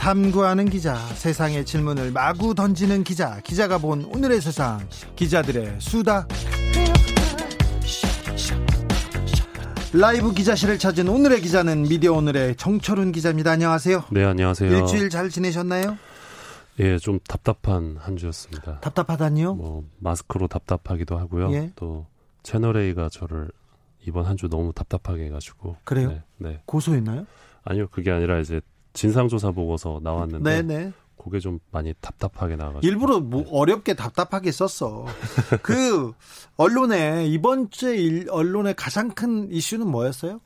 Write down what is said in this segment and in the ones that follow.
탐구하는 기자, 세상의 질문을 마구 던지는 기자, 기자가 본 오늘의 세상, 기자들의 수다. 라이브 기자실을 찾은 오늘의 기자는 미디어 오늘의 정철훈 기자입니다. 안녕하세요. 네, 안녕하세요. 일주일 잘 지내셨나요? 예, 좀 답답한 한 주였습니다. 답답하다니요? 뭐 마스크로 답답하기도 하고요. 예. 또 채널 A가 저를 이번 한 주 너무 답답하게 해가지고. 그래요? 네, 네. 고소했나요? 아니요, 그게 아니라 이제 진상조사 보고서 나왔는데 네네. 그게 좀 많이 답답하게 나와가지고. 일부러 뭐 어렵게 답답하게 썼어. 그 언론에 이번 주에 일- 언론의 가장 큰 이슈는 뭐였어요?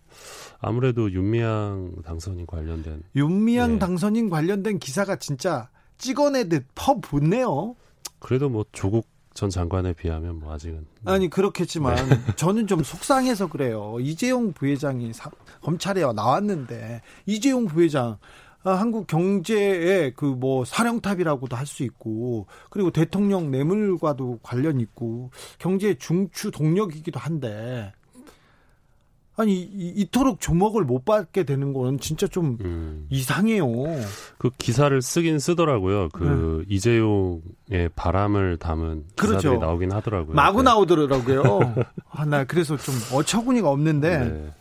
아무래도 윤미향 당선인 관련된 윤미향 네. 당선인 관련된 기사가 진짜 찍어내듯 퍼붓네요. 그래도 뭐 조국 전 장관에 비하면 뭐 아직은 아니 그렇겠지만 저는 좀 속상해서 그래요. 이재용 부회장이 사- 검찰에 나왔는데 이재용 부회장 아, 한국 경제의 그 뭐 사령탑이라고도 할 수 있고 그리고 대통령 뇌물과도 관련 있고 경제 중추 동력이기도 한데 아니 이, 이토록 주목을 못 받게 되는 거는 진짜 좀 음, 이상해요. 그 기사를 쓰긴 쓰더라고요. 그 이재용의 바람을 담은 네. 그렇죠. 기사들이 나오긴 하더라고요. 마구 네. 나오더라고요. 아, 나 그래서 좀 어처구니가 없는데 네.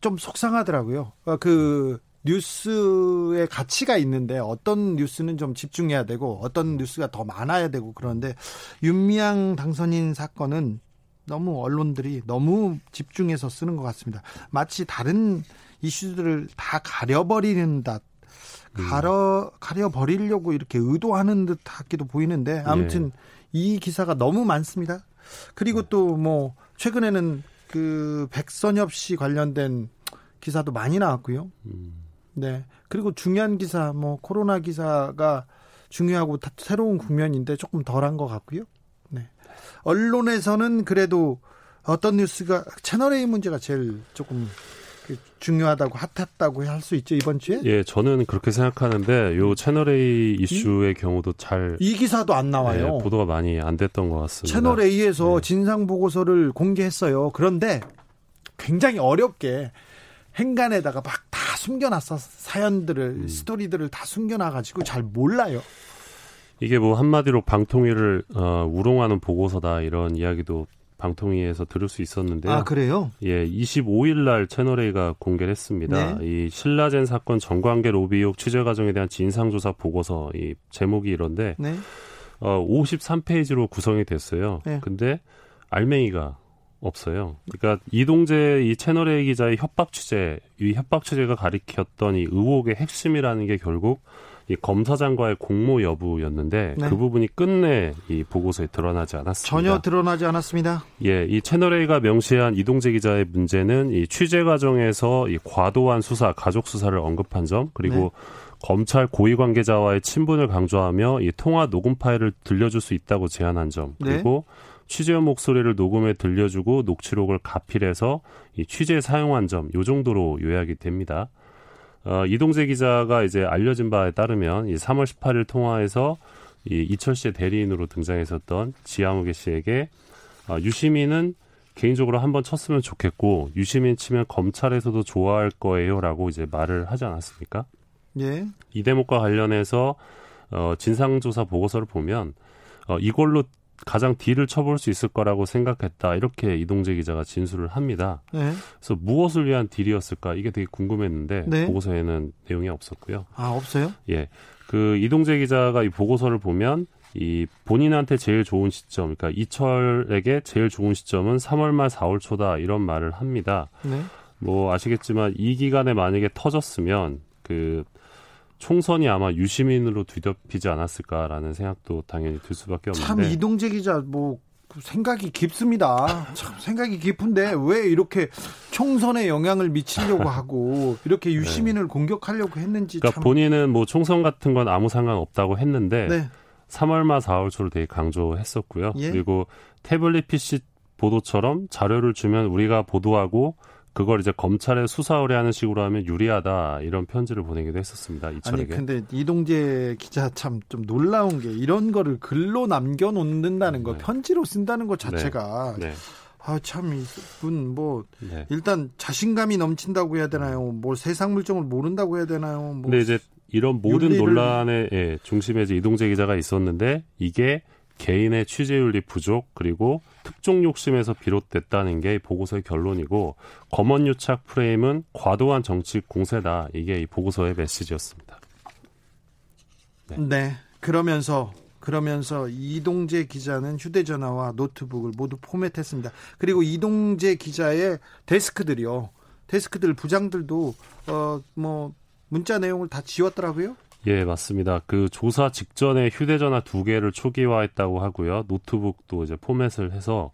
좀 속상하더라고요. 어, 그 뉴스의 가치가 있는데 어떤 뉴스는 좀 집중해야 되고 어떤 뉴스가 더 많아야 되고 그런데 윤미향 당선인 사건은 너무 언론들이 너무 집중해서 쓰는 것 같습니다. 마치 다른 이슈들을 다 가려버리는 듯 가려 가려 버리려고 이렇게 의도하는 듯 하기도 보이는데 아무튼 이 기사가 너무 많습니다. 그리고 또 뭐 최근에는 그 백선엽 씨 관련된 기사도 많이 나왔고요. 음. 네. 그리고 중요한 기사, 뭐, 코로나 기사가 중요하고 다- 새로운 국면인데 조금 덜한 것 같고요. 네. 언론에서는 그래도 어떤 뉴스가 채널A 문제가 제일 조금 그 중요하다고 핫했다고 할 수 있죠, 이번 주에? 예, 저는 그렇게 생각하는데 요 채널 A 이슈의 경우도 잘 이 기사도 안 나와요. 예, 보도가 많이 안 됐던 것 같습니다. 채널 A에서 네. 진상 보고서를 공개했어요. 그런데 굉장히 어렵게 행간에다가 막 다 숨겨놨어 사연들을 음. 스토리들을 다 숨겨놔가지고 잘 몰라요. 이게 뭐 한마디로 방통위를 어, 우롱하는 보고서다 이런 이야기도 방통위에서 들을 수 있었는데요. 아 그래요? 예, 25일 날 채널 A가 공개를 했습니다. 네. 이 신라젠 사건 정관계 로비 의혹 취재 과정에 대한 진상조사 보고서 이 제목이 이런데 네. 어, 53페이지로 구성이 됐어요. 네. 근데 알맹이가 없어요. 그러니까 이동재 이 채널 A 기자의 협박 취재, 이 협박 취재가 가리켰던 이 의혹의 핵심이라는 게 결국 이 검사장과의 공모 여부였는데 네. 그 부분이 끝내 이 보고서에 드러나지 않았습니다. 전혀 드러나지 않았습니다. 예, 이 채널 A가 명시한 이동재 기자의 문제는 이 취재 과정에서 이 과도한 수사, 가족 수사를 언급한 점, 그리고 네. 검찰 고위 관계자와의 친분을 강조하며 이 통화 녹음 파일을 들려줄 수 있다고 제안한 점, 네. 그리고 취재원 목소리를 녹음해 들려주고 녹취록을 가필해서 이 취재에 사용한 점, 요 정도로 요약이 됩니다. 어, 이동재 기자가 이제 알려진 바에 따르면 이 3월 18일 통화에서 이 이철 씨의 대리인으로 등장했었던 지아무개 씨에게 아, 유시민은 개인적으로 한번 쳤으면 좋겠고 유시민 치면 검찰에서도 좋아할 거예요라고 이제 말을 하지 않았습니까? 예. 이 대목과 관련해서 어, 진상조사 보고서를 보면 어, 이걸로 가장 딜을 쳐볼 수 있을 거라고 생각했다 이렇게 이동재 기자가 진술을 합니다. 네. 그래서 무엇을 위한 딜이었을까 이게 되게 궁금했는데 네. 보고서에는 내용이 없었고요. 아 없어요? 예. 그 이동재 기자가 이 보고서를 보면 이 본인한테 제일 좋은 시점, 그러니까 이철에게 제일 좋은 시점은 3월 말 4월 초다 이런 말을 합니다. 네. 뭐 아시겠지만 이 기간에 만약에 터졌으면 그 총선이 아마 유시민으로 뒤덮이지 않았을까라는 생각도 당연히 들 수밖에 없는데. 참 이동재 기자 뭐그 생각이 깊습니다. 참 생각이 깊은데 왜 이렇게 총선에 영향을 미치려고 하고 이렇게 유시민을 공격하려고 했는지 그러니까 참. 본인은 뭐 총선 같은 건 아무 상관 없다고 했는데 네. 3월 말 4월 초를 되게 강조했었고요. 예? 그리고 태블릿 PC 보도처럼 자료를 주면 우리가 보도하고 그걸 이제 검찰에 수사 의뢰하는 식으로 하면 유리하다 이런 편지를 보내기도 했었습니다. 이철에게. 아니 근데 이동재 기자 참 좀 놀라운 게 이런 거를 글로 남겨 놓는다는 거 네. 편지로 쓴다는 것 자체가 네. 아참 이분 뭐 네. 일단 자신감이 넘친다고 해야 되나요? 뭐 세상 물정을 모른다고 해야 되나요? 뭐 근데 이제 이런 모든 윤리를- 논란의 예, 중심에 이제 이동재 기자가 있었는데 이게 개인의 취재윤리 부족 그리고 특종 욕심에서 비롯됐다는 게이 보고서의 결론이고 검언 유착 프레임은 과도한 정치 공세다 이게 이 보고서의 메시지였습니다. 네. 네. 그러면서 그러면서 이동재 기자는 휴대전화와 노트북을 모두 포맷했습니다. 그리고 이동재 기자의 데스크들이요. 데스크들 부장들도 어 뭐 문자 내용을 다 지웠더라고요. 예, 맞습니다. 그 조사 직전에 휴대전화 두 개를 초기화했다고 하고요. 노트북도 이제 포맷을 해서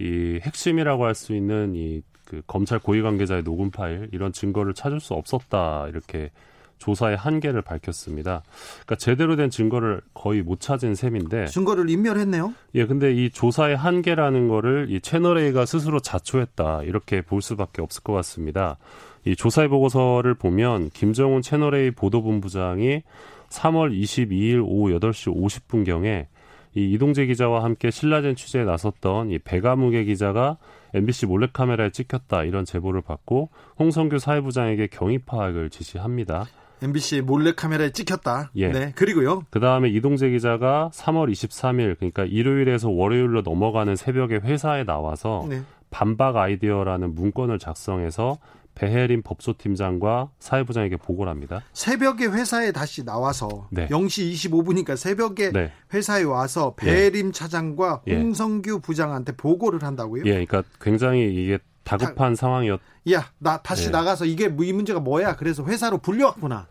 이 핵심이라고 할 수 있는 이 그 검찰 고위 관계자의 녹음 파일 이런 증거를 찾을 수 없었다 이렇게 조사의 한계를 밝혔습니다. 그러니까 제대로 된 증거를 거의 못 찾은 셈인데 증거를 인멸했네요. 예, 근데 이 조사의 한계라는 거를 이 채널 A가 스스로 자초했다 이렇게 볼 수밖에 없을 것 같습니다. 이 조사의 보고서를 보면 김정훈 채널 A 보도본부장이 3월 22일 오후 8시 50분경에 이 이동재 기자와 함께 신라젠 취재에 나섰던 이 배가무게 기자가 MBC 몰래카메라에 찍혔다 이런 제보를 받고 홍성규 사회부장에게 경위 파악을 지시합니다. MBC 몰래 카메라에 찍혔다. 예. 네. 그리고요. 그 다음에 이동재 기자가 3월 23일, 그러니까 일요일에서 월요일로 넘어가는 새벽에 회사에 나와서 네. 반박 아이디어라는 문건을 작성해서 배혜림 법조팀장과 사회부장에게 보고를 합니다. 새벽에 회사에 다시 나와서 네. 0시 25분이니까 새벽에 네. 회사에 와서 배림 차장과 예. 홍성규 부장한테 보고를 한다고요? 예, 그러니까 굉장히 이게 다급한 상황이었, 야, 나 다시 네. 나가서 이게 뭐이 문제가 뭐야? 그래서 회사로 불려왔구나.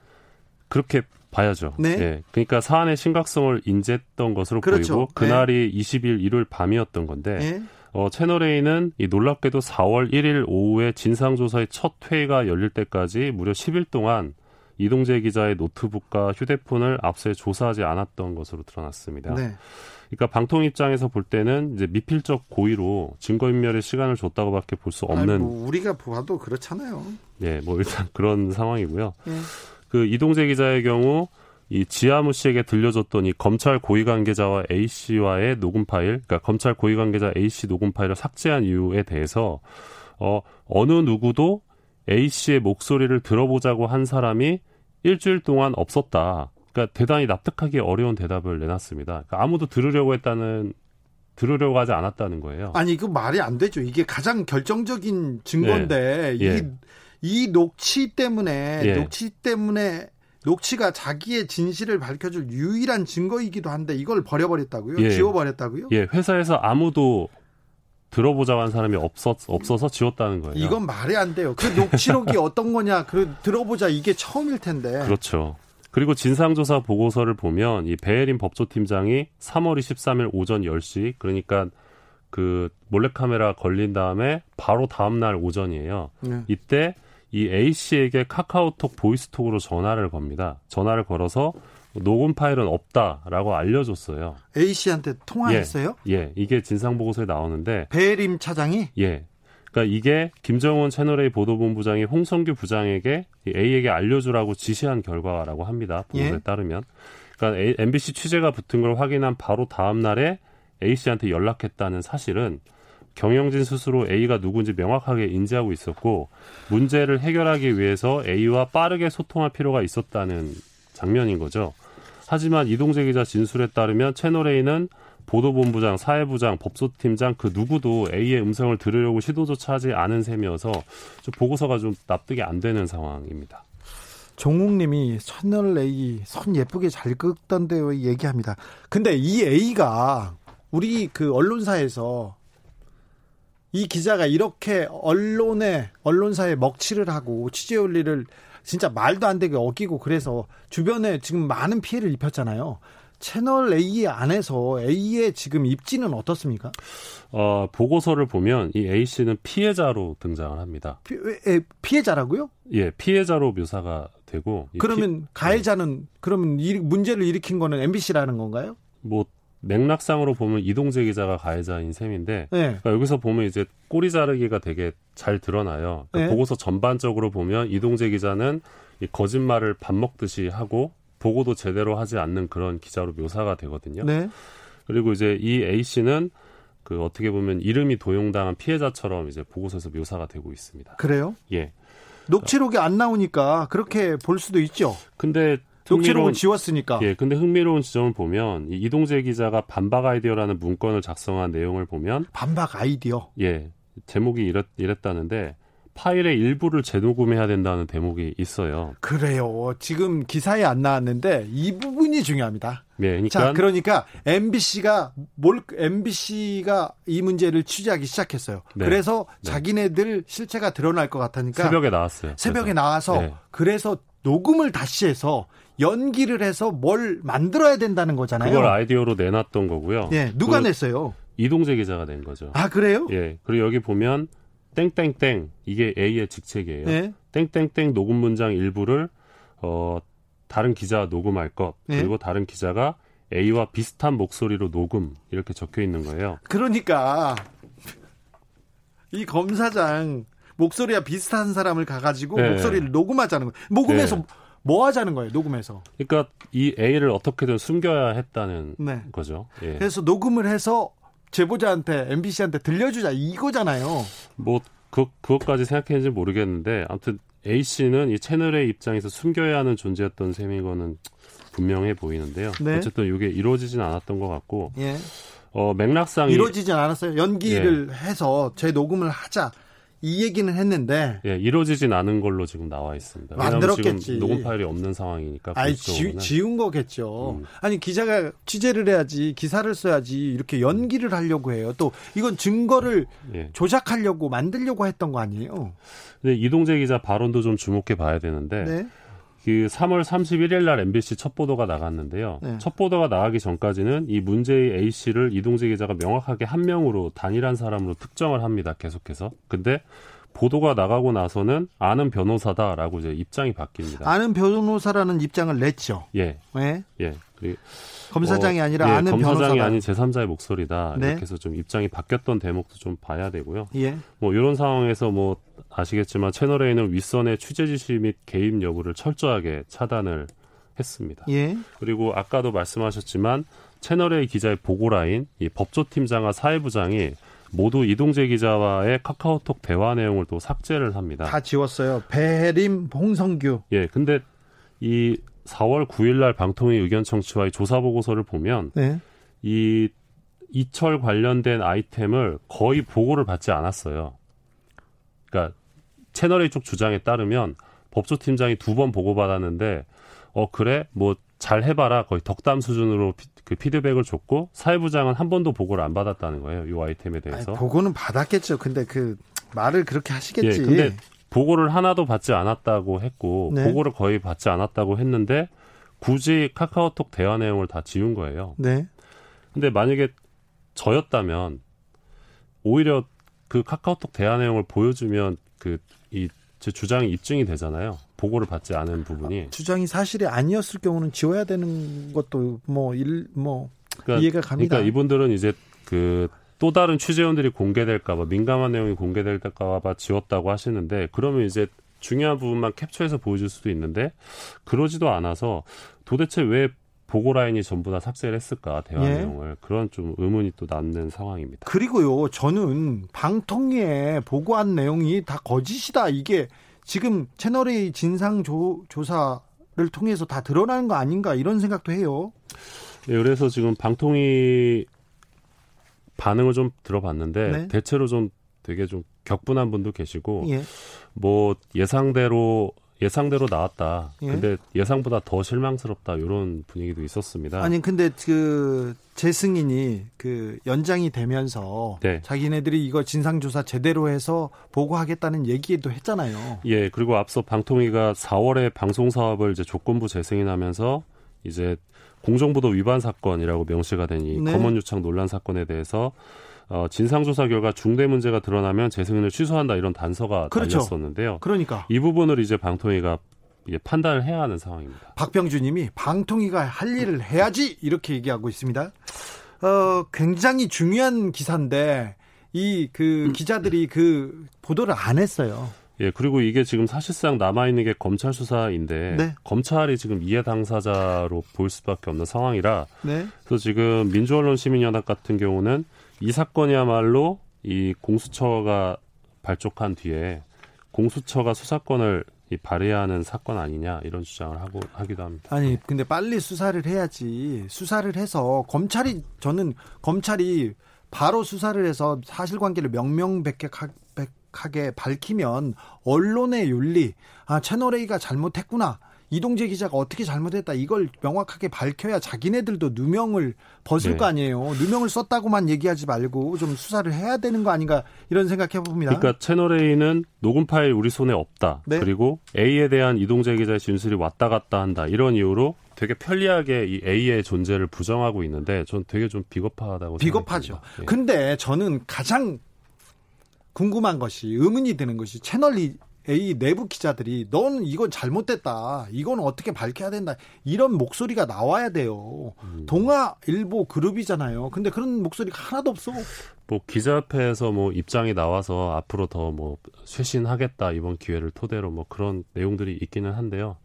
그렇게 봐야죠. 네. 예. 그러니까 사안의 심각성을 인지했던 것으로 그렇죠. 보이고, 그날이 20일 일요일 밤이었던 건데, 예. 어, 채널A는 이 놀랍게도 4월 1일 오후에 진상조사의 첫 회의가 열릴 때까지 무려 10일 동안 이동재 기자의 노트북과 휴대폰을 앞서 조사하지 않았던 것으로 드러났습니다. 네. 그러니까 방통 입장에서 볼 때는 이제 미필적 고의로 증거인멸의 시간을 줬다고밖에 볼 수 없는 아니, 뭐 우리가 봐도 그렇잖아요. 예, 뭐 일단 그런 상황이고요. 예. 그 이동재 기자의 경우 이 지하무 씨에게 들려줬던 이 검찰 고위 관계자와 A 씨와의 녹음 파일, 그러니까 검찰 고위 관계자 A 씨 녹음 파일을 삭제한 이유에 대해서 어 어느 누구도 A 씨의 목소리를 들어보자고 한 사람이 일주일 동안 없었다. 그러니까 대단히 납득하기 어려운 대답을 내놨습니다. 그러니까 아무도 들으려고 했다는 들으려고 하지 않았다는 거예요. 아니 그 말이 안 되죠. 이게 가장 결정적인 증거인데 예. 이, 이 녹취 때문에 예. 녹취 때문에 녹취가 자기의 진실을 밝혀줄 유일한 증거이기도 한데 이걸 버려버렸다고요? 예. 지워버렸다고요? 예, 회사에서 아무도 들어보자고 한 사람이 없었, 없어서 지웠다는 거예요. 이건 말이 안 돼요. 그 녹취록이 어떤 거냐, 그 들어보자 이게 처음일 텐데. 그렇죠. 그리고 진상조사 보고서를 보면 이 배혜림 법조팀장이 3월 23일 오전 10시 그러니까 그 몰래카메라 걸린 다음에 바로 다음 날 오전이에요. 네. 이때 이 A 씨에게 카카오톡 보이스톡으로 전화를 겁니다. 전화를 걸어서 녹음 파일은 없다라고 알려줬어요. A 씨한테 통화했어요? 예, 이게 진상 보고서에 나오는데 배림 차장이 예. 그러니까 이게 김정은 채널A 보도본부장이 홍성규 부장에게 이 A에게 알려주라고 지시한 결과라고 합니다. 보고서에 예. 따르면. 그러니까 A- MBC 취재가 붙은 걸 확인한 바로 다음 날에 A 씨한테 연락했다는 사실은 경영진 스스로 A가 누군지 명확하게 인지하고 있었고 문제를 해결하기 위해서 A와 빠르게 소통할 필요가 있었다는 장면인 거죠. 하지만 이동재 기자 진술에 따르면 채널 A는 보도본부장, 사회부장, 법조팀장 그 누구도 A의 음성을 들으려고 시도조차 하지 않은 셈이어서 좀 보고서가 좀 납득이 안 되는 상황입니다. 종욱님이 채널 A 선 예쁘게 잘 긋던데요 얘기합니다. 근데 이 A가 우리 그 언론사에서 이 기자가 이렇게 언론에 언론사에 먹칠을 하고 취재 윤리를 진짜 말도 안 되게 어기고 그래서 주변에 지금 많은 피해를 입혔잖아요. 채널 A 안에서 A의 지금 입지는 어떻습니까? 어, 보고서를 보면 이 A 씨는 피해자로 등장을 합니다. 피, 에, 피해자라고요? 예, 피해자로 묘사가 되고 이 그러면 가해자는 그러면 이 문제를 일으킨 거는 MBC라는 건가요? 뭐 맥락상으로 보면 이동재 기자가 가해자인 셈인데 네. 그러니까 여기서 보면 이제 꼬리 자르기가 되게 잘 드러나요. 그러니까 네. 보고서 전반적으로 보면 이동재 기자는 이 거짓말을 밥 먹듯이 하고 보고도 제대로 하지 않는 그런 기자로 묘사가 되거든요. 네. 그리고 이제 이 A 씨는 그 어떻게 보면 이름이 도용당한 피해자처럼 이제 보고서에서 묘사가 되고 있습니다. 그래요? 예. 녹취록이 안 나오니까 그렇게 볼 수도 있죠. 근데 녹취록을 지웠으니까. 예, 근데 흥미로운 지점을 보면 이 이동재 기자가 반박 아이디어라는 문건을 작성한 내용을 보면 반박 아이디어. 예, 제목이 이랬, 이랬다는데 파일의 일부를 재녹음해야 된다는 대목이 있어요. 그래요. 지금 기사에 안 나왔는데 이 부분이 중요합니다. 네, 그러니까 자, 그러니까 MBC가 뭘 MBC가 이 문제를 취재하기 시작했어요. 네. 그래서 네. 자기네들 실체가 드러날 것 같으니까 새벽에 나왔어요. 새벽에 그래서. 나와서 네. 그래서 녹음을 다시 해서 연기를 해서 뭘 만들어야 된다는 거잖아요. 그걸 아이디어로 내놨던 거고요. 예, 누가 냈어요? 이동재 기자가 낸 거죠. 아, 그래요? 예. 그리고 여기 보면 땡땡땡 이게 A의 직책이에요. 네. 땡땡땡 녹음 문장 일부를 어 다른 기자 녹음할 것 네. 그리고 다른 기자가 A와 비슷한 목소리로 녹음 이렇게 적혀 있는 거예요. 그러니까 이 검사장 목소리와 비슷한 사람을 가가지고 네. 목소리를 녹음하자는 거예요. 녹음해서 네. 뭐 하자는 거예요, 녹음해서. 그러니까 이 A를 어떻게든 숨겨야 했다는 네. 거죠. 예. 그래서 녹음을 해서 제보자한테 MBC한테 들려주자 이거잖아요. 뭐 그, 그것까지 생각했는지 모르겠는데 아무튼 A 씨는 이 채널의 입장에서 숨겨야 하는 존재였던 셈이거는 분명해 보이는데요. 네. 어쨌든 이게 이루어지진 않았던 것 같고. 예. 어, 맥락상 이루어지진 않았어요. 연기를 예. 해서 재녹음을 하자. 이 얘기는 했는데 예, 이루어지진 않은 걸로 지금 나와 있습니다. 만들었겠지. 지금 녹음 파일이 없는 상황이니까. 아니 지, 지운 거겠죠. 음. 아니 기자가 취재를 해야지 기사를 써야지 이렇게 연기를 하려고 해요. 또 이건 증거를 예. 조작하려고 만들려고 했던 거 아니에요? 근데 이동재 기자 발언도 좀 주목해 봐야 되는데 네. 그 3월 31일 날 MBC 첫 보도가 나갔는데요. 네. 첫 보도가 나가기 전까지는 이 문제의 A 씨를 이동재 기자가 명확하게 한 명으로 단일한 사람으로 특정을 합니다. 계속해서. 근데 보도가 나가고 나서는 아는 변호사다라고 이제 입장이 바뀝니다. 아는 변호사라는 입장을 냈죠. 예. 네. 예. 검사장이 어, 아니라 예, 아는 검사장이 변호사다. 아닌 제3자의 목소리다. 네. 이렇게 해서 좀 입장이 바뀌었던 대목도 좀 봐야 되고요. 예. 뭐 이런 상황에서 뭐 아시겠지만 채널A는 윗선의 취재 지시 및 개입 여부를 철저하게 차단을 했습니다. 예. 그리고 아까도 말씀하셨지만 채널A 기자의 보고라인 이 법조팀장과 사회부장이 모두 이동재 기자와의 카카오톡 대화 내용을 또 삭제를 합니다. 다 지웠어요. 배림, 홍성규. 예, 근데 이 4월 9일 날 방통위 의견 청취와의 조사 보고서를 보면 네. 이 이철 관련된 아이템을 거의 보고를 받지 않았어요. 그러니까 채널A 쪽 주장에 따르면 법조팀장이 두 번 보고받았는데 어 그래 뭐 잘 해봐라 거의 덕담 수준으로 피, 그 피드백을 줬고 사회부장은 한 번도 보고를 안 받았다는 거예요. 이 아이템에 대해서. 아니, 보고는 받았겠죠. 근데 그 말을 그렇게 하시겠지. 예, 근데 보고를 하나도 받지 않았다고 했고 네. 보고를 거의 받지 않았다고 했는데 굳이 카카오톡 대화 내용을 다 지운 거예요. 네. 근데 만약에 저였다면 오히려 그 카카오톡 대화 내용을 보여주면 그 이 제 주장이 입증이 되잖아요. 보고를 받지 않은 부분이 아, 주장이 사실이 아니었을 경우는 지워야 되는 것도 뭐 일뭐 뭐 그러니까, 이해가 갑니다. 그러니까 이분들은 이제 그 또 다른 취재원들이 공개될까봐 민감한 내용이 공개될까봐 지웠다고 하시는데 그러면 이제 중요한 부분만 캡처해서 보여줄 수도 있는데 그러지도 않아서 도대체 왜 보고 라인이 전부 다 삭제를 했을까 대화 예. 내용을 그런 좀 의문이 또 남는 상황입니다. 그리고요, 저는 방통위에 보고한 내용이 다 거짓이다. 이게 지금 채널의 진상 조, 조사를 통해서 다 드러나는 거 아닌가 이런 생각도 해요. 네, 그래서 지금 방통위 반응을 좀 들어봤는데 네. 대체로 좀 되게 좀 격분한 분도 계시고 예. 뭐 예상대로 예상대로 나왔다. 예. 근데 예상보다 더 실망스럽다. 이런 분위기도 있었습니다. 아니 근데 그 재승인이 그 연장이 되면서 네. 자기네들이 이거 진상 조사 제대로 해서 보고하겠다는 얘기도 했잖아요. 예. 그리고 앞서 방통위가 4월에 방송 사업을 이제 조건부 재승인하면서 이제 공정부도 위반 사건이라고 명시가 되니 네. 검언 유착 논란 사건에 대해서 어, 진상조사 결과 중대 문제가 드러나면 재승인을 취소한다 이런 단서가 그렇죠. 달렸었는데요. 그러니까 이 부분을 이제 방통위가 이게 판단을 해야 하는 상황입니다. 박병주님이 방통위가 할 일을 해야지 이렇게 얘기하고 있습니다. 어, 굉장히 중요한 기사인데 이 그 기자들이 그 보도를 안 했어요. 예, 그리고 이게 지금 사실상 남아있는 게 검찰 수사인데 네. 검찰이 지금 이해 당사자로 보일 수밖에 없는 상황이라 네. 그래서 지금 민주언론 시민연합 같은 경우는 이 사건이야말로 이 공수처가 발족한 뒤에 공수처가 수사권을 이 발휘하는 사건 아니냐 이런 주장을 하고 하기도 합니다. 아니 근데 빨리 수사를 해야지 수사를 해서 검찰이 저는 검찰이 바로 수사를 해서 사실관계를 명명백백하게 밝히면 언론의 윤리 아 채널 A가 잘못했구나 이동재 기자가 어떻게 잘못했다 이걸 명확하게 밝혀야 자기네들도 누명을 벗을 네. 거 아니에요 누명을 썼다고만 얘기하지 말고 좀 수사를 해야 되는 거 아닌가 이런 생각해 봅니다. 그러니까 채널 A는 녹음 파일 우리 손에 없다. 네. 그리고 A에 대한 이동재 기자의 진술이 왔다 갔다 한다. 이런 이유로 되게 편리하게 이 A의 존재를 부정하고 있는데 전 되게 좀 비겁하다고 비겁하죠. 생각합니다. 예. 근데 저는 가장 궁금한 것이 의문이 드는 것이 채널 A 내부 기자들이 넌 이건 잘못됐다. 이건 어떻게 밝혀야 된다. 이런 목소리가 나와야 돼요. 음. 동아 일보 그룹이잖아요. 근데 그런 목소리가 하나도 없어. 뭐 기자협회에서 뭐 입장이 나와서 앞으로 더 뭐 쇄신하겠다 이번 기회를 토대로 뭐 그런 내용들이 있기는 한데요.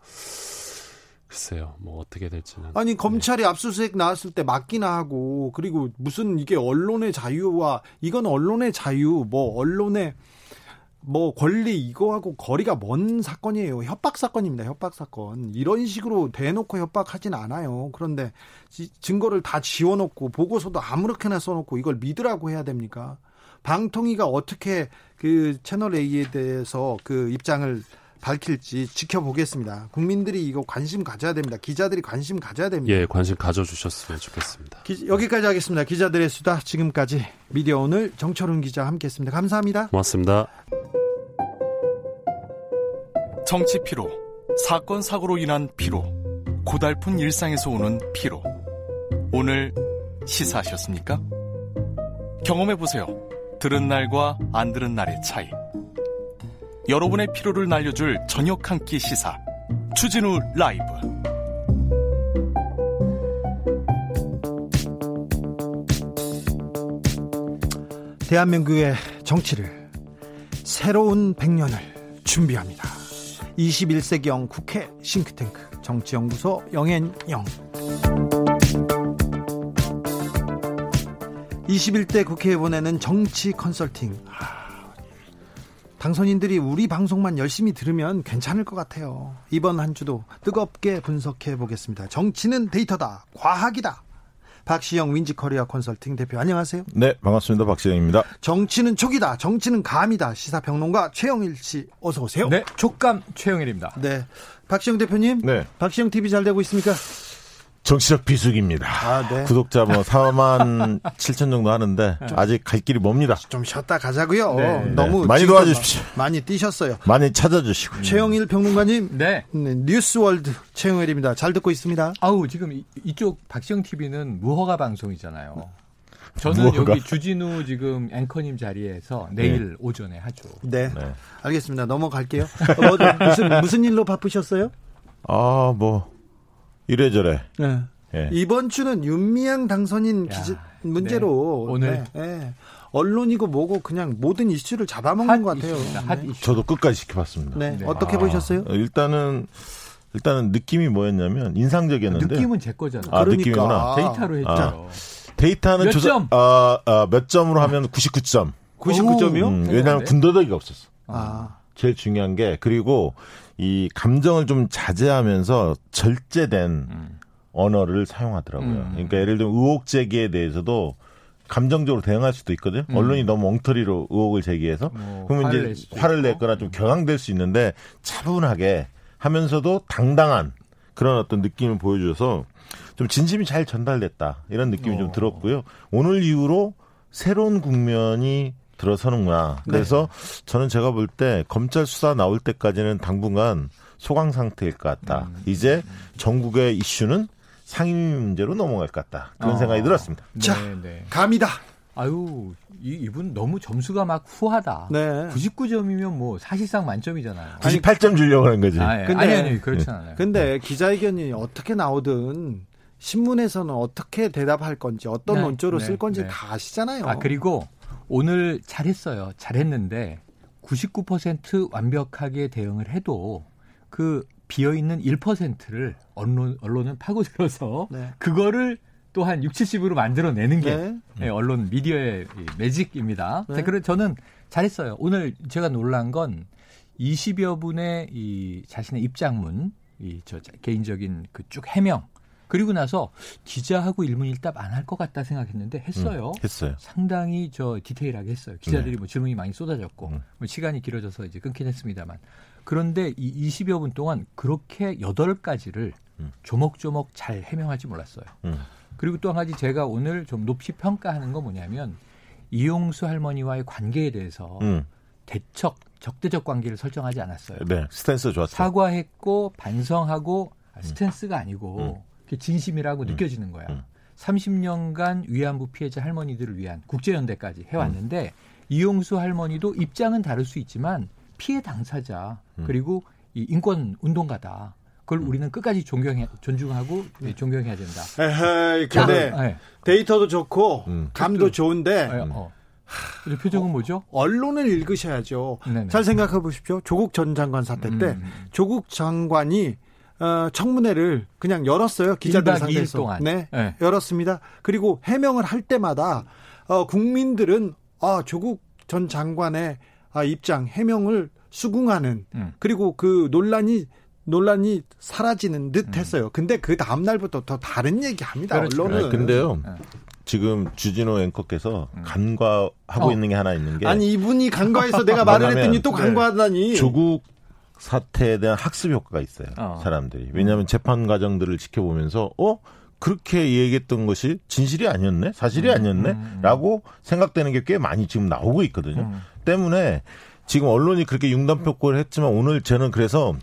글쎄요, 뭐 어떻게 될지는. 아니 검찰이 압수수색 나왔을 때 맞기나 하고 그리고 무슨 이게 언론의 자유와 이건 언론의 자유 뭐 언론의 뭐 권리 이거하고 거리가 먼 사건이에요. 협박 사건입니다. 협박 사건. 이런 식으로 대놓고 협박하진 않아요. 그런데 지- 증거를 다 지워놓고 보고서도 아무렇게나 써놓고 이걸 믿으라고 해야 됩니까? 방통위가 어떻게 그 채널 A에 대해서 그 입장을 밝힐지 지켜보겠습니다. 국민들이 이거 관심 가져야 됩니다. 기자들이 관심 가져야 됩니다. 예, 관심 가져주셨으면 좋겠습니다. 기- 여기까지 하겠습니다. 기자들의 수다 지금까지 미디어 오늘 정철훈 기자 함께했습니다. 감사합니다. 고맙습니다. 정치 피로, 사건 사고로 인한 피로, 고달픈 일상에서 오는 피로. 오늘 시사하셨습니까? 경험해 보세요. 들은 날과 안 들은 날의 차이. 여러분의 피로를 날려줄 저녁 한 끼 시사. 추진우 라이브. 대한민국의 정치를 새로운 100년을 준비합니다. 21세기형 국회 싱크탱크 정치연구소 영앤영 21대 국회에 보내는 정치 컨설팅 아, 당선인들이 우리 방송만 열심히 들으면 괜찮을 것 같아요. 이번 한 주도 뜨겁게 분석해 보겠습니다. 정치는 데이터다. 과학이다. 박시영 윈지커리어 컨설팅 대표 안녕하세요. 네, 반갑습니다. 박시영입니다. 정치는 촉이다. 정치는 감이다. 시사평론가 최영일 씨 어서 오세요. 네, 촉감 최영일입니다. 네. 박시영 대표님. 네. 박시영 TV 잘 되고 있습니까? 정치적 비수기입니다. 아, 네. 구독자 뭐 4만 7천 정도 하는데 아직 갈 길이 멉니다. 좀 쉬었다 가자고요. 네. 너무 네. 많이 도와주십시오. 많이 뛰셨어요. 많이 찾아주시고요. 최영일 평론가님. 네. 네, 뉴스월드 최영일입니다. 잘 듣고 있습니다. 아우 지금 이, 이쪽 박시영 TV는 무허가 방송이잖아요. 저는 무허가? 여기 주진우 지금 앵커님 자리에서 내일 오전에 하죠. 네. 네. 알겠습니다. 넘어갈게요. 어, 뭐, 무슨 무슨 일로 바쁘셨어요? 아, 뭐 이래저래. 네. 예. 이번 주는 윤미향 당선인 야, 기자 문제로 네. 오늘. 네, 네. 언론이고 뭐고 그냥 모든 이슈를 잡아먹는 핫것 같아요. 네. 이슈. 저도 끝까지 지켜봤습니다. 네. 네. 어떻게 아, 보셨어요? 일단은 일단은 느낌이 뭐였냐면 인상적이었는데 느낌은 제 거잖아요. 아, 느낌이구나. 데이터로 했죠. 데이터는 몇 조사- 점? 아, 아, 몇 점으로 하면 99점. 99점이요? 음, 오, 왜냐하면 네. 군더더기가 없었어. 아, 제일 중요한 게 그리고 이 감정을 좀 자제하면서 절제된 음. 언어를 사용하더라고요. 음. 그러니까 예를 들면 의혹 제기에 대해서도 감정적으로 대응할 수도 있거든요. 음. 언론이 너무 엉터리로 의혹을 제기해서 뭐 그러면 화를 낼 이제 화를. 냈거나 좀 격앙될 수 있는데 차분하게 하면서도 당당한 그런 어떤 느낌을 보여줘서 좀 진심이 잘 전달됐다 이런 느낌이 좀 어. 들었고요. 오늘 이후로 새로운 국면이 들어서는구나. 그래서 저는 제가 볼 때 검찰 수사 나올 때까지는 당분간 소강 상태일 것 같다. 음. 이제 전국의 이슈는 상임위 문제로 넘어갈 것 같다. 그런 어. 생각이 들었습니다. 네, 자. 네. 감이다. 아유, 이, 이분 너무 점수가 막 후하다. 네. 99점이면 뭐 사실상 만점이잖아요. 98점 주려고 하는 거지. 아, 예. 근데- 아니, 아니, 그렇진 않아요. 근데 기자회견이 어떻게 나오든 신문에서는 어떻게 대답할 건지 어떤 네, 논조로 네, 쓸 건지 네. 다 아시잖아요. 아, 그리고 오늘 잘했어요. 잘했는데 99% 완벽하게 대응을 해도 그 비어 있는 1%를 언론, 언론은 파고들어서 네. 그거를 또 한 6, 70으로 만들어내는 게 네. 예, 언론 미디어의 이 매직입니다. 네. 자, 그래 저는 잘했어요. 오늘 제가 놀란 건 20여 분의 이 자신의 입장문, 이 저 개인적인 그 쭉 해명 그리고 나서 기자하고 일문일답 안 할 것 같다 생각했는데 했어요. 음, 했어요. 상당히 저 디테일하게 했어요. 기자들이 네. 뭐 질문이 많이 쏟아졌고 음. 뭐 시간이 길어져서 이제 끊긴 했습니다만 그런데 이 20여 분 동안 그렇게 여덟 가지를 음. 조목조목 잘 해명할지 몰랐어요. 음. 그리고 또 한 가지 제가 오늘 좀 높이 평가하는 건 뭐냐면 이용수 할머니와의 관계에 대해서 음. 대척 적대적 관계를 설정하지 않았어요. 네, 스탠스 좋았어요. 사과했고 반성하고 아, 스탠스가 아니고 진심이라고 음. 느껴지는 거야. 음. 30년간 위안부 피해자 할머니들을 위한 국제연대까지 해왔는데 음. 이용수 할머니도 입장은 다를 수 있지만 피해 당사자 음. 그리고 이 인권 운동가다. 그걸 우리는 끝까지 존경해 존중하고 예, 존경해야 된다. 에헤이, 근데 자, 예. 데이터도 좋고 음. 감도 좋은데 예, 어. 이 표정은 뭐죠? 언론을 읽으셔야죠. 네네. 잘 생각해 보십시오. 조국 전 장관 사태 때 음. 조국 장관이 어, 청문회를 그냥 열었어요. 기자들 1박 2일 상대에서. 동안. 네, 네. 열었습니다. 그리고 해명을 할 때마다 어, 국민들은 아, 조국 전 장관의 아, 입장 해명을 수긍하는 음. 그리고 그 논란이 논란이 사라지는 듯 했어요. 근데 그 다음 날부터 더 다른 얘기 합니다. 음. 그렇죠. 언론은. 아, 근데요. 네. 지금 주진호 앵커께서 음. 간과하고 어. 있는 게 하나 있는 게 아니 이분이 간과해서 내가 말을 했더니 또 네. 간과하다니. 조국 사태에 대한 학습 효과가 있어요. 어. 사람들이. 왜냐하면 재판 과정들을 지켜보면서 어 그렇게 얘기했던 것이 진실이 아니었네, 사실이 아니었네, 음, 음. 라고 생각되는 게 꽤 많이 지금 나오고 있거든요. 음. 때문에 지금 언론이 그렇게 융단표고를 했지만 오늘 저는 그래서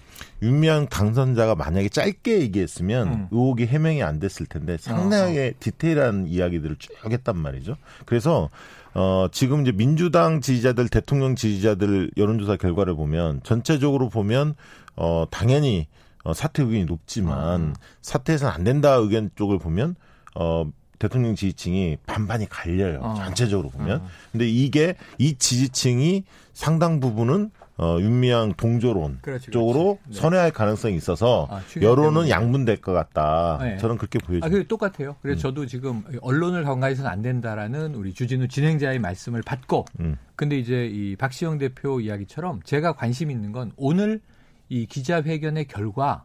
윤미향 당선자가 만약에 짧게 얘기했으면 음. 의혹이 해명이 안 됐을 텐데 상당하게 디테일한 이야기들을 쭉 했단 말이죠. 그래서 어 지금 이제 민주당 지지자들 대통령 지지자들 여론조사 결과를 보면 전체적으로 보면 어 당연히 어 사퇴 의견이 높지만 음. 사퇴해서는 안 된다 의견 쪽을 보면 어 대통령 지지층이 반반이 갈려요. 어. 전체적으로 보면. 어. 근데 이게 이 지지층이 상당 부분은 어, 윤미향 동조론 그렇지, 쪽으로 그렇지. 네. 선회할 가능성이 있어서 아, 여론은. 양분될 것 같다. 네. 저는 그렇게 보여집니다. 아, 그 똑같아요. 음. 그래서 저도 지금 언론을 가까이서는 안 된다라는 우리 주진우 진행자의 말씀을 받고, 음. 근데 이제 이 박시영 대표 이야기처럼 제가 관심 있는 건 오늘 이 기자회견의 결과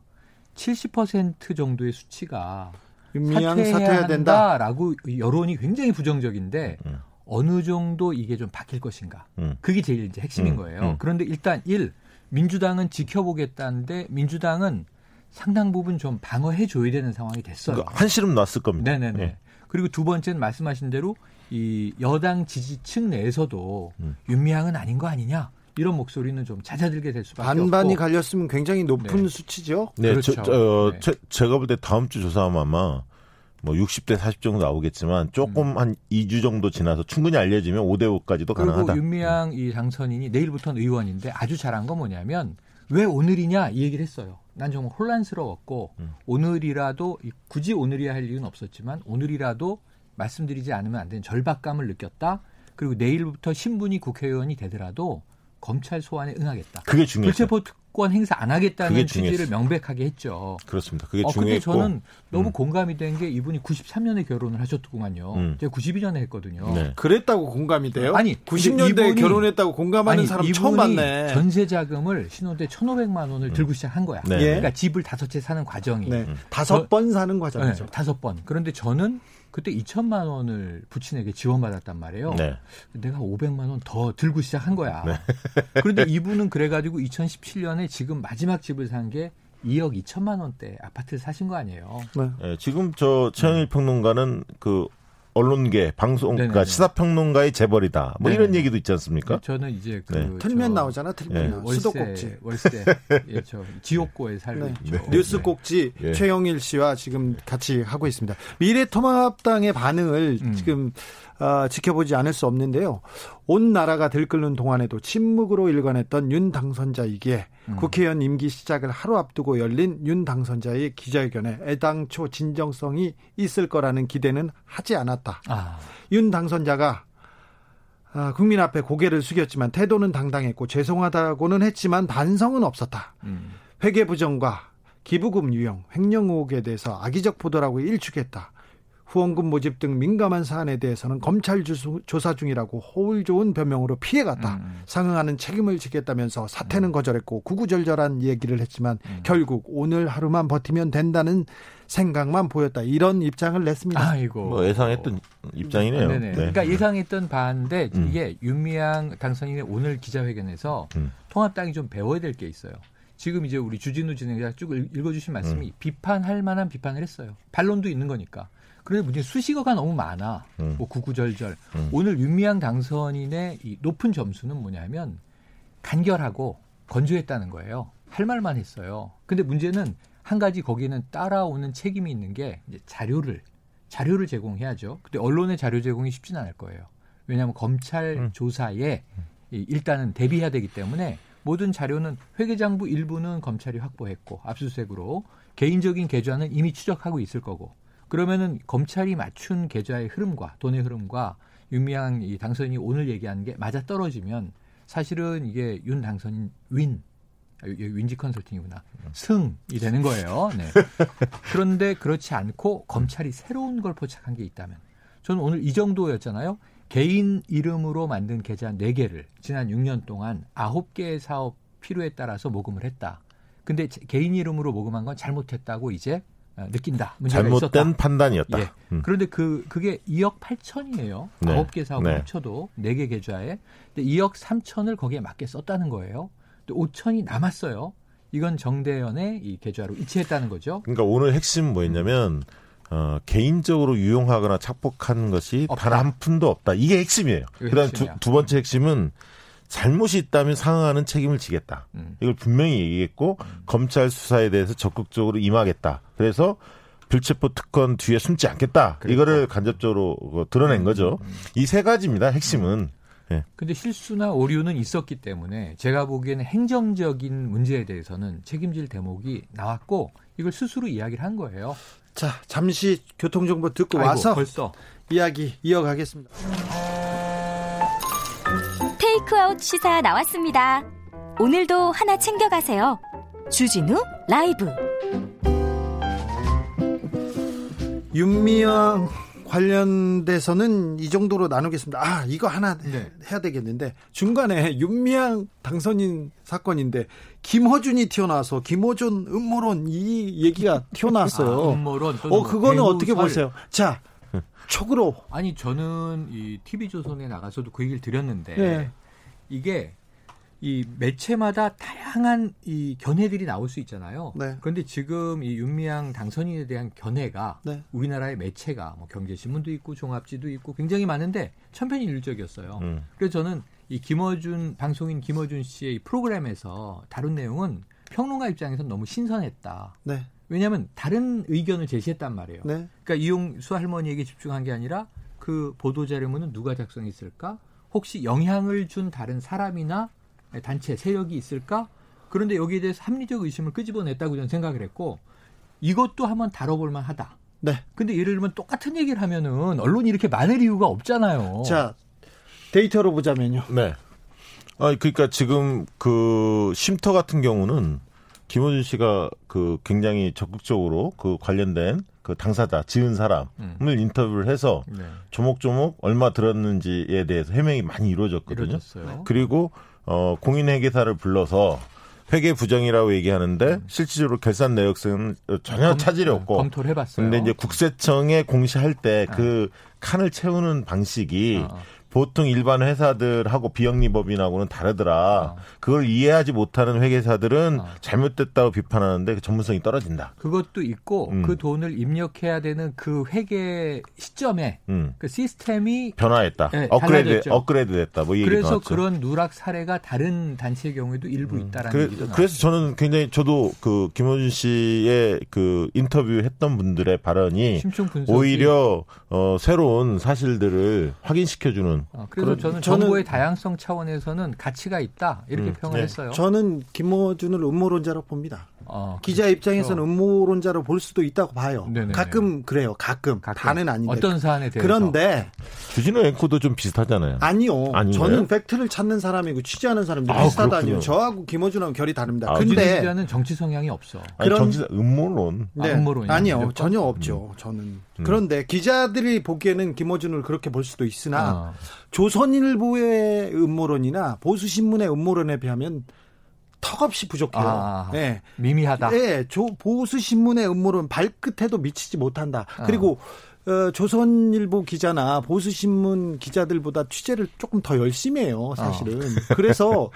70% 정도의 수치가 윤미향 사퇴해야, 사퇴해야 된다. 한다라고 여론이 굉장히 부정적인데 음. 어느 정도 이게 좀 바뀔 것인가. 음. 그게 제일 이제 핵심인 음, 거예요. 음. 그런데 일단 일 민주당은 지켜보겠다는데 민주당은 상당 부분 좀 방어해 줘야 되는 상황이 됐어요. 그 한시름 놨을 겁니다. 네네네. 예. 그리고 두 번째는 말씀하신 대로 이 여당 지지층 내에서도 음. 윤미향은 아닌 거 아니냐 이런 목소리는 좀 잦아들게 될 수밖에 반반이 없고. 갈렸으면 굉장히 높은 네. 수치죠. 네, 그렇죠. 저, 저, 네. 제, 제가 볼 때 다음 주 조사하면 아마 뭐 60대 40 정도 나오겠지만 조금 음. 한 2주 정도 지나서 충분히 알려지면 5대 5까지도 그리고 가능하다. 윤미향 이 당선인이 내일부터는 의원인데 아주 잘한 건 뭐냐면 왜 오늘이냐 이 얘기를 했어요. 난 정말 혼란스러웠고 음. 오늘이라도 이- 굳이 오늘이야 할 이유는 없었지만 오늘이라도 말씀드리지 않으면 안 되는 절박감을 느꼈다. 그리고 내일부터 신분이 국회의원이 되더라도 검찰 소환에 응하겠다. 그게 중요했어요. 불체포 특권 행사 안 하겠다는 그게 취지를. 명백하게 했죠. 그렇습니다. 그게 어, 근데 중요했고. 저는 너무 음. 공감이 된 게 이분이 93년에 결혼을 하셨더구만요. 음. 제가 92년에 했거든요. 네. 그랬다고 공감이 돼요? 아니, 90년대에 근데 이분이- 결혼했다고 공감하는 사람 처음 이분이 봤네. 전세 자금을 신혼 때 1,500만 원을 들고 시작한 거야. 네. 예. 그러니까 집을 다섯 채 사는 과정이 네. 음. 다섯 저- 번 사는 네, 과정이죠. 다섯 번. 그런데 저는 그때 2천만 원을 부친에게 지원받았단 말이에요. 네. 내가 500만 원 더 들고 시작한 거야. 그런데 이분은 그래가지고 2017년에 지금 마지막 집을 산 게 2억 2천만 원대 아파트를 사신 거 아니에요. 네. 예, 지금 저 최영일 평론가는 그 언론계 방송 그러니까 네네네. 시사평론가의 재벌이다. 뭐 이런 네네. 얘기도 있지 않습니까? 저는 이제 그 네. 틀면 저 나오잖아. 틀면 네. 월세, 수도꼭지. 월세, 예, 저 지옥고에 살고 네. 있죠. 뉴스 꼭지 예. 최영일 씨와 지금 같이 하고 있습니다. 미래통합당의 반응을 음. 지금 어, 지켜보지 않을 수 없는데요. 온 나라가 들끓는 동안에도 침묵으로 일관했던 윤 당선자이기에 음. 국회의원 임기 시작을 하루 앞두고 열린 윤 당선자의 기자회견에 애당초 진정성이 있을 거라는 기대는 하지 않았다. 아. 윤 당선자가 아, 국민 앞에 고개를 숙였지만 태도는 당당했고 죄송하다고는 했지만 반성은 없었다. 음. 회계 부정과 기부금 유형, 횡령 의혹에 대해서 악의적 보도라고 일축했다. 후원금 모집 등 민감한 사안에 대해서는 검찰 조사 중이라고 허울 좋은 변명으로 피해갔다. 음. 상응하는 책임을 지겠다면서 사퇴는 음. 거절했고 구구절절한 얘기를 했지만 음. 결국 오늘 하루만 버티면 된다는 생각만 보였다. 이런 입장을 냈습니다. 아이고. 뭐 예상했던 입장이네요. 네. 네. 그러니까 예상했던 바인데 음. 이게 윤미향 당선인의 오늘 기자회견에서 음. 통합당이 좀 배워야 될 게 있어요. 지금 이제 우리 주진우 진행자 쭉 읽어주신 말씀이 음. 비판할 만한 비판을 했어요. 반론도 있는 거니까. 그런데 문제 수식어가 너무 많아. 음. 뭐 구구절절. 음. 오늘 윤미향 당선인의 이 높은 점수는 뭐냐면 간결하고 건조했다는 거예요. 할 말만 했어요. 근데 문제는 한 가지 거기는 따라오는 책임이 있는 게 이제 자료를 자료를 제공해야죠. 근데 언론의 자료 제공이 쉽지는 않을 거예요. 왜냐하면 검찰 음. 조사에 일단은 대비해야 되기 때문에 모든 자료는 회계장부 일부는 검찰이 확보했고 압수수색으로 개인적인 계좌는 이미 추적하고 있을 거고 그러면은 검찰이 맞춘 계좌의 흐름과 돈의 흐름과 윤미향 이 당선인이 오늘 얘기하는 게 맞아 떨어지면 사실은 이게 윤 당선인 윈 아, 윈지 컨설팅이구나 승이 되는 거예요. 네. 그런데 그렇지 않고 검찰이 새로운 걸 포착한 게 있다면 저는 오늘 이 정도였잖아요. 개인 이름으로 만든 계좌 4개를 지난 6년 동안 9개의 사업 필요에 따라서 모금을 했다. 근데 개인 이름으로 모금한 건 잘못했다고 이제 어, 느낀다. 잘못된 있었다. 판단이었다. 예. 음. 그런데 그 그게 2억 8천이에요. 네. 9개 사업을 네. 합쳐도 4개 계좌에. 근데 2억 3천을 거기에 맞게 썼다는 거예요. 또 5천이 남았어요. 이건 정대현의 이 계좌로 이체했다는 거죠. 그러니까 오늘 핵심 뭐였냐면 어, 개인적으로 유용하거나 착복한 것이 단 한 푼도 없다. 이게 핵심이에요. 그다음 두, 두 번째 핵심은 잘못이 있다면 상응하는 책임을 지겠다. 음. 이걸 분명히 얘기했고 음. 검찰 수사에 대해서 적극적으로 임하겠다. 그래서 불체포 특권 뒤에 숨지 않겠다. 그렇죠. 이거를 간접적으로 그 드러낸 음. 거죠. 음. 이세 가지입니다. 핵심은. 네. 근데 실수나 오류는 있었기 때문에 제가 보기에는 행정적인 문제에 대해서는 책임질 대목이 나왔고 이걸 스스로 이야기를 한 거예요. 자, 잠시 교통정보 듣고 아이고, 와서 벌써 이야기 이어가겠습니다. 테이크아웃 시사 나왔습니다. 오늘도 하나 챙겨가세요. 주진우 라이브. 윤미영 관련돼서는 이 정도로 나누겠습니다. 아, 이거 하나 네. 해야 되겠는데 중간에 윤미향 당선인 사건인데 김호준이 튀어나와서 김호준 음모론 이 얘기가 튀어나왔어요. 아, 음모론. 어, 그거는 어떻게 보세요? 자, 촉으로. 아니 저는 이 TV 조선에 나가서도 그 얘기를 드렸는데 네. 이게 이 매체마다 다양한 이 견해들이 나올 수 있잖아요. 네. 그런데 지금 이 윤미향 당선인에 대한 견해가 네. 우리나라의 매체가 뭐 경제신문도 있고 종합지도 있고 굉장히 많은데 천편일률적이었어요. 음. 그래서 저는 이 김어준 방송인 김어준 씨의 프로그램에서 다룬 내용은 평론가 입장에서 너무 신선했다. 네. 왜냐하면 다른 의견을 제시했단 말이에요. 네. 그러니까 이용수 할머니에게 집중한 게 아니라 그 보도 자료문은 누가 작성했을까? 혹시 영향을 준 다른 사람이나 단체 세력이 있을까? 그런데 여기에 대해서 합리적 의심을 끄집어냈다고 저는 생각을 했고 이것도 한번 다뤄볼 만하다. 네. 근데 예를 들면 똑같은 얘기를 하면은 언론이 이렇게 많을 이유가 없잖아요. 자, 데이터로 보자면요. 네. 아, 그러니까 지금 그 쉼터 같은 경우는 김호준 씨가 그 굉장히 적극적으로 그 관련된 그 당사자 지은 사람을 음. 인터뷰를 해서 네. 조목조목 얼마 들었는지에 대해서 해명이 많이 이루어졌거든요. 이루어졌어요. 그리고 어 공인 회계사를 불러서 회계 부정이라고 얘기하는데 음. 실질적으로 결산 내역은 전혀 검, 차질이 없고 검토를 해봤어요. 근데 이제 국세청에 공시할 때그 아. 칸을 채우는 방식이 아. 보통 일반 회사들하고 비영리법인하고는 다르더라. 어. 그걸 이해하지 못하는 회계사들은 어. 잘못됐다고 비판하는데 그 전문성이 떨어진다. 그것도 있고 음. 그 돈을 입력해야 되는 그 회계 시점에 음. 그 시스템이 변화했다. 네, 업그레이드. 업그레이드 됐다. 뭐 그래서 나왔죠. 그런 누락 사례가 다른 단체의 경우에도 일부 있다라는 그래, 얘기도. 그래서 저는 굉장히 저도 그 김호준 씨의 그 인터뷰 했던 분들의 발언이 오히려 어, 새로운 사실들을 확인시켜주는 어, 그래서 저는 저는- 정보의 다양성 차원에서는 가치가 있다 이렇게 음, 평을 네. 했어요. 저는 김어준을 음모론자로 봅니다. 어, 기자 입장에서는 음모론자로 볼 수도 있다고 봐요. 네네네. 가끔 그래요. 가끔. 가끔 다는 아닌데. 어떤 사안에 대해서 그런데 주진우 앵커도 좀 비슷하잖아요. 아니요. 아닌가요? 저는 팩트를 찾는 사람이고 취재하는 사람도 아, 비슷하다니요. 저하고 김어준하고 결이 다릅니다. 아, 근데 기자는 정치 성향이 없어. 아니 그런- 정치 음모론. 아, 음모론이요? 아니요. 무조건? 전혀 없죠. 저는. 그런데 기자들이 보기에는 김어준을 그렇게 볼 수도 있으나 어. 조선일보의 음모론이나 보수 신문의 음모론에 비하면 턱없이 부족해요. 아. 네. 미미하다. 예, 조, 보수 신문의 음모론 발끝에도 미치지 못한다. 아. 그리고 어, 조선일보 기자나 보수 신문 기자들보다 취재를 조금 더 열심히 해요, 사실은. 그래서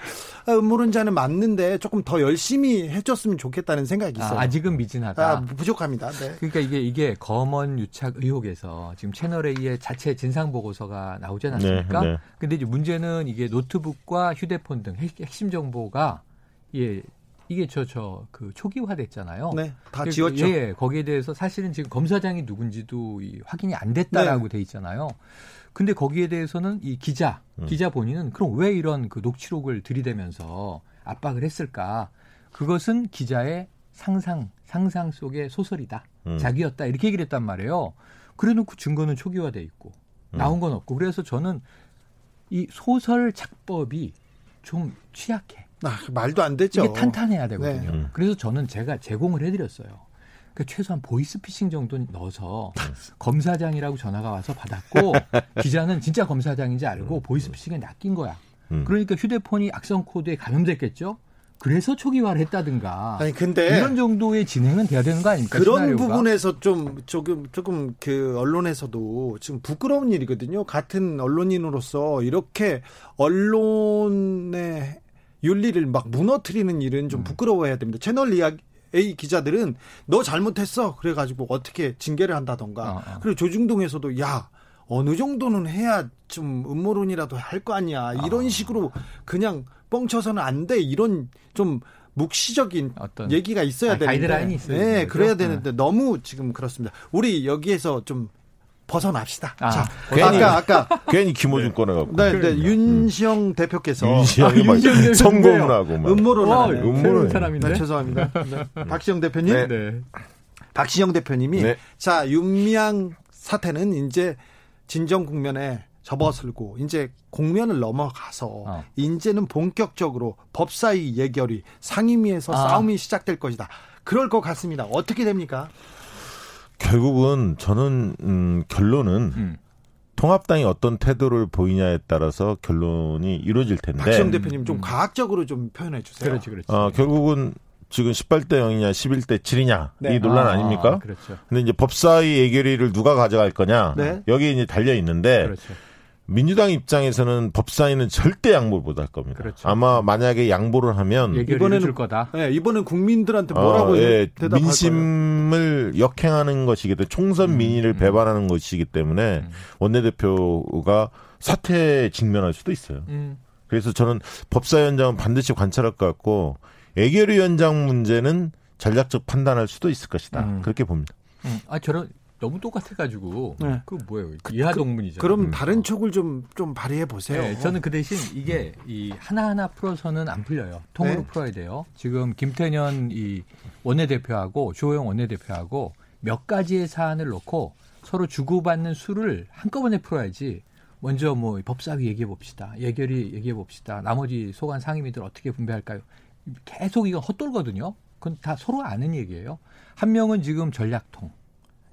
아, 음모론자는 맞는데 조금 더 열심히 해줬으면 좋겠다는 생각이 있어요. 아, 직은 미진하다. 아, 부족합니다. 네. 그러니까 이게 이게 검언 유착 의혹에서 지금 채널 A의 자체 진상 보고서가 나오지 않았습니까? 네, 네. 근데 이제 문제는 이게 노트북과 휴대폰 등 핵- 핵심 정보가 예 이게 저 저 그 초기화됐잖아요. 네, 다 그- 지웠죠. 예, 거기에 대해서 사실은 지금 검사장이 누군지도 이 확인이 안 됐다라고 돼 있잖아요. 근데 거기에 대해서는 이 기자, 음. 기자 본인은 그럼 왜 이런 그 녹취록을 들이대면서 압박을 했을까? 그것은 기자의 상상, 상상 속의 소설이다. 음. 자기였다. 이렇게 얘기를 했단 말이에요. 그래 놓고 증거는 초기화돼 있고 음. 나온 건 없고 그래서 저는 이 소설 작법이 좀 취약해. 아, 말도 안 되죠. 이게 탄탄해야 되거든요. 네. 음. 그래서 저는 제가 제공을 해드렸어요. 그 최소한 보이스피싱 정도 는 넣어서 검사장이라고 전화가 와서 받았고 기자는 진짜 검사장인지 알고 보이스피싱에 낚인 거야. 음. 그러니까 휴대폰이 악성 코드에 감염됐겠죠. 그래서 초기화를 했다든가 아니 근데 이런 정도의 진행은 돼야 되는 거 아닙니까? 그런 시나리오가? 부분에서 좀 조금 조금 그 언론에서도 지금 부끄러운 일이거든요. 같은 언론인으로서 이렇게 언론의 윤리를 막 무너뜨리는 일은 음. 좀 부끄러워해야 됩니다. 채널 이야기 A 기자들은 너 잘못했어 그래가지고 어떻게 징계를 한다던가 어, 어. 그리고 조중동에서도 야 어느 정도는 해야 좀 음모론이라도 할 거 아니야 이런 아. 식으로 그냥 뻥쳐서는 안 돼 이런 좀 묵시적인 어떤 얘기가 있어야 아, 되는데 가이드라인이 있어야 네? 그래야 되는데 너무 지금 그렇습니다. 우리 여기에서 좀 벗어납시다. 아, 자, 괜히- 아까 아까 괜히 김호준 꺼내갖고. 네, 네, 윤시영 대표께서 윤시영이 막 윤시영 대표인데요. 성공을 하고 막. 음모론. 음모론. 사람인데. 네, 죄송합니다. 네. 박시영 대표님, 네. 네. 박시영 대표님이 네. 자 윤미향 사태는 이제 진정 국면에 접어들고 이제 국면을 넘어가서 어. 이제는 본격적으로 법사위 예결위 상임위에서 아. 싸움이 시작될 것이다. 그럴 것 같습니다. 어떻게 됩니까? 결국은 저는 음, 결론은 음. 통합당이 어떤 태도를 보이냐에 따라서 결론이 이루어질 텐데. 박시영 대표님 좀 과학적으로 좀 표현해 주세요. 그렇지, 그렇지. 어, 결국은 지금 18대 0이냐 11대 7이냐 네. 이 논란 아, 아, 닙니까 그렇죠. 근데 이제 법사위 예결위를 누가 가져갈 거냐 네. 여기에 이제 달려 있는데 그렇죠. 민주당 입장에서는 법사위는 절대 양보를 못 할 겁니다. 그렇죠. 아마 만약에 양보를 하면 이번에는 줄 거다. 네, 이번엔 국민들한테 뭐라고 어, 예, 대답할 거예요? 민심을 역행하는 것이기 때문에 총선 음, 민의를 음. 배반하는 것이기 때문에 음. 원내대표가 사퇴에 직면할 수도 있어요. 음. 그래서 저는 법사위원장은 반드시 관찰할 것 같고 애결위원장 문제는 전략적 판단할 수도 있을 것이다. 음. 그렇게 봅니다. 음. 아, 저런 너무 똑같아가지고 네. 그 뭐예요? 이하 동문이잖아요. 그럼 음. 다른 촉을 좀좀 발휘해 보세요. 네, 저는 그 대신 이게 이 하나 하나 풀어서는 안 풀려요. 통으로 네. 풀어야 돼요. 지금 김태년 이 원내대표하고 조호영 원내대표하고 몇 가지의 사안을 놓고 서로 주고받는 수를 한꺼번에 풀어야지. 먼저 뭐 법사위 얘기해 봅시다. 예결위 얘기해 봅시다. 나머지 소관 상임위들 어떻게 분배할까요? 계속 이건 헛돌거든요. 그건 다 서로 아는 얘기예요. 한 명은 지금 전략통,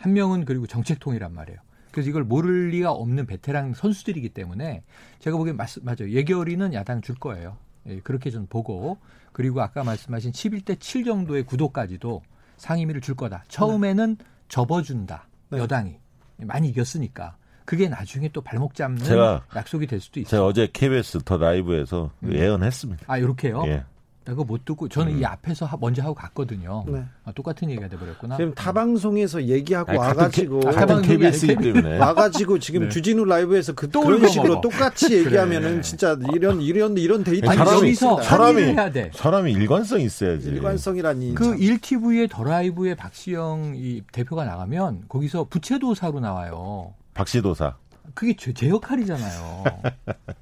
한 명은 그리고 정책통이란 말이에요. 그래서 이걸 모를 리가 없는 베테랑 선수들이기 때문에 제가 보기엔 맞, 맞아요. 예결위는 야당 줄 거예요. 예, 그렇게 좀 보고 그리고 아까 말씀하신 11대 7 정도의 구도까지도 상임위를 줄 거다. 처음에는 접어준다. 네. 여당이 많이 이겼으니까. 그게 나중에 또 발목 잡는 제가- 약속이 될 수도 있어요. 제가 어제 KBS 더 라이브에서 음. 예언했습니다. 아, 이렇게요? 예. 그거 못 듣고 저는 이 앞에서 하- 먼저 하고 갔거든요. 네. 아, 똑같은 얘기가 돼버렸구나. 지금 타 방송에서 얘기하고 아니, 와가지고 같은 아니라 때문에 와가지고 지금 네. 주진우 라이브에서 그, 또 그런 식으로 먹어. 똑같이 얘기하면은 그래. 진짜 이런 이런 이런 데이터 아니, 사람이- 여기서 사람이- 해야 돼. 사람이 일관성 있어야지. 일관성이라니 그 참. 1TV의 더 라이브의 박시영 이 대표가 나가면 거기서 부채도사로 나와요. 박시도사. 그게 제, 제 역할이잖아요.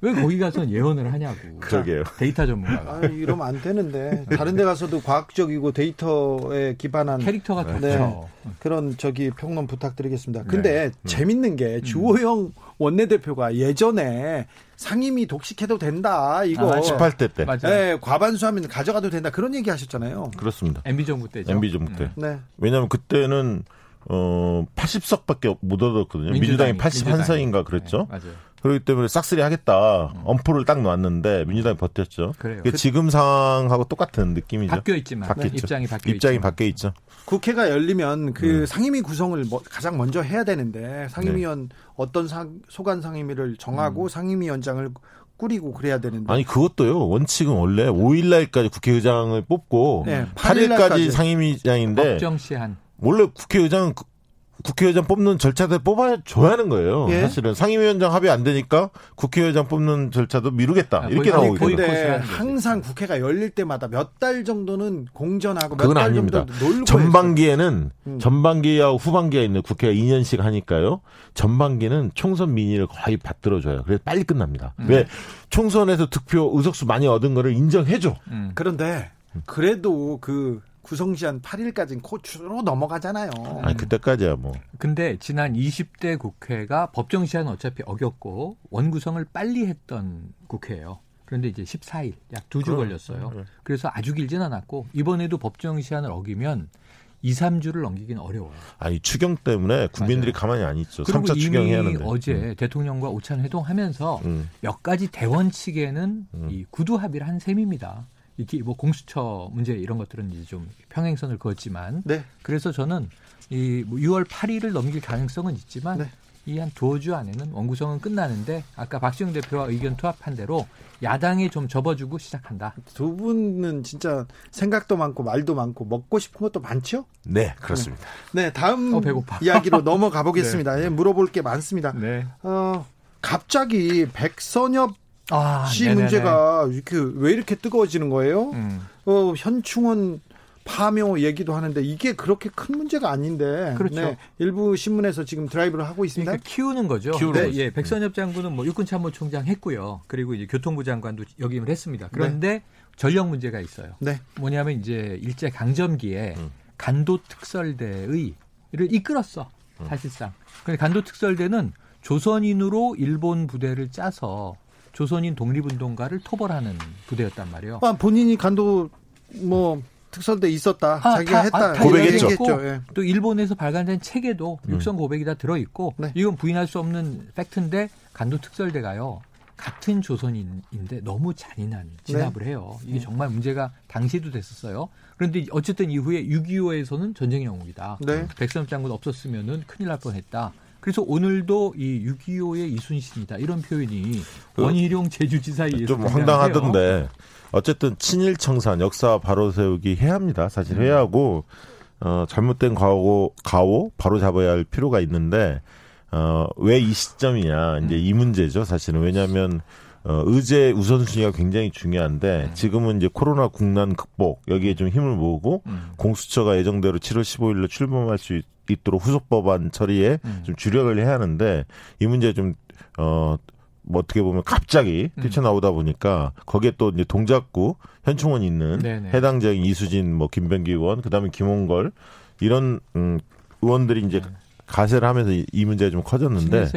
왜 거기 가서 예언을 하냐고. 그러게요. 데이터 전문가가. 아, 이러면 안 되는데 다른 데 가서도 과학적이고 데이터에 기반한 캐릭터가 네. 좋죠. 그런 저기 평론 부탁드리겠습니다. 근데 네. 재밌는 게 주호영 원내대표가 예전에 상임위 독식해도 된다 이거 아, 18대 때. 맞아요. 네, 과반수 하면 가져가도 된다 그런 얘기 하셨잖아요. 그렇습니다. MB 정부 때죠. MB 정부 때. 네. 왜냐하면 그때는 어 80석밖에 못 얻었거든요. 민주당이, 81석인가 그랬죠. 네, 맞아요. 그렇기 때문에 싹쓸이 하겠다. 엄포를 딱 놨는데 민주당이 버텼죠. 그래요. 그게 지금 상황하고 똑같은 느낌이죠. 바뀌어 있지만 바뀌었죠. 입장이 바뀌어 입장이. 바뀌어 있죠. 국회가 열리면 그 음. 상임위 구성을 뭐 가장 먼저 해야 되는데 상임위원 네. 어떤 상, 소관 상임위를 정하고 상임위원장을 꾸리고 그래야 되는데 음. 아니 그것도요. 원칙은 원래 5일 날까지 국회의장을 뽑고 네, 8일까지 8일날까지. 상임위장인데 법정 시한. 원래 국회의장 국회의장 뽑는 절차들 뽑아줘야 하는 거예요. 예. 사실은 상임위원장 합의 안 되니까 국회의장 뽑는 절차도 미루겠다 아, 이렇게 나오고 있거든요. 근데. 항상 국회가 열릴 때마다 몇 달 정도는 공전하고 몇 그건 달 아닙니다. 정도 놀고 전반기에는 음. 전반기하고 후반기가 있는 국회가 2년씩 하니까요. 전반기는 총선 민의를 거의 받들어 줘요. 그래서 빨리 끝납니다. 음. 왜 총선에서 득표 의석수 많이 얻은 거를 인정해 줘. 음. 그런데 그래도 그 구성시한 8일까지는 코추로 넘어가잖아요. 아니 그때까지야 뭐. 근데 지난 20대 국회가 법정 시한 어차피 어겼고 원구성을 빨리 했던 국회예요. 그런데 이제 14일, 약 두 주 걸렸어요. 네. 그래서 아주 길진 않았고 이번에도 법정 시한을 어기면 2, 3주를 넘기긴 어려워요. 아니 추경 때문에 국민들이 맞아요. 가만히 안 있죠. 그리고 3차 추경해야 이미 하는데. 어제 대통령과 오찬 회동하면서 음. 몇 가지 대원칙에는 음. 이 구두 합의를 한 셈입니다. 이게 뭐 공수처 문제 이런 것들은 이제 좀 평행선을 그었지만 네. 그래서 저는 이뭐 6월 8일을 넘길 가능성은 있지만 네. 이한 두어 주 안에는 원구성은 끝나는데 아까 박시영 대표와 의견 투합한 대로 야당이 좀 접어주고 시작한다. 두 분은 진짜 생각도 많고 말도 많고 먹고 싶은 것도 많죠? 네 그렇습니다. 네, 다음 어, 배고파. 이야기로 넘어가 보겠습니다. 예, 물어볼 게 많습니다. 네. 어, 갑자기 백선엽 아, 씨 네네네. 문제가 이렇게 왜 이렇게 뜨거워지는 거예요? 음. 어, 현충원 파묘 얘기도 하는데 이게 그렇게 큰 문제가 아닌데. 그렇죠. 네, 일부 신문에서 지금 드라이브를 하고 있습니다. 그러니까 키우는 거죠. 키우는 네, 거죠. 예, 백선엽 장군은 뭐 육군 참모총장 했고요. 그리고 이제 교통부 장관도 역임을 했습니다. 그런데 전력 문제가 있어요. 네. 뭐냐면 이제 일제 강점기에 음. 간도 특설대의를 이끌었어. 음. 사실상. 근데 간도 특설대는 조선인으로 일본 부대를 짜서 조선인 독립운동가를 토벌하는 부대였단 말이에요. 아, 본인이 간도 뭐 특설대 있었다. 아, 자기가 다- 했다. 아, 다 고백했죠. 얘기했죠. 예. 또 일본에서 발간된 책에도 음. 육성 고백이 다 들어 있고 네. 이건 부인할 수 없는 팩트인데 간도 특설대가요. 같은 조선인인데 너무 잔인한 진압을 해요. 이게 정말 문제가 당시에도 됐었어요. 그런데 어쨌든 이후에 6.25에서는 전쟁 영웅이다. 네. 백선엽 장군 없었으면은 큰일 날 뻔했다. 그래서 오늘도 이 6.25의 이순신이다 이런 표현이 그 원희룡 제주지사에 좀. 황당하던데 어쨌든 친일 청산 역사 바로 세우기 해야 합니다. 사실 해야 하고 어 잘못된 가오 가오 바로 잡아야 할 필요가 있는데 어 왜 이 시점이냐 이제 이 문제죠. 사실은 왜냐하면 어 의제 우선순위가 굉장히 중요한데 지금은 이제 코로나 국난 극복 여기에 좀 힘을 모으고 음. 공수처가 예정대로 7월 15일로 출범할 수 있- 있도록 후속 법안 처리에 음. 좀 주력을 해야 하는데 이 문제 좀 어. 뭐 어떻게 보면 갑자기 음. 뛰쳐나오다 보니까 거기에 또 이제 동작구 현충원 있는 네네. 해당자인 이수진 뭐 김병기 의원 그다음에 김홍걸 이런 음 의원들이 이제 가세를 하면서 이, 이 문제가 좀 커졌는데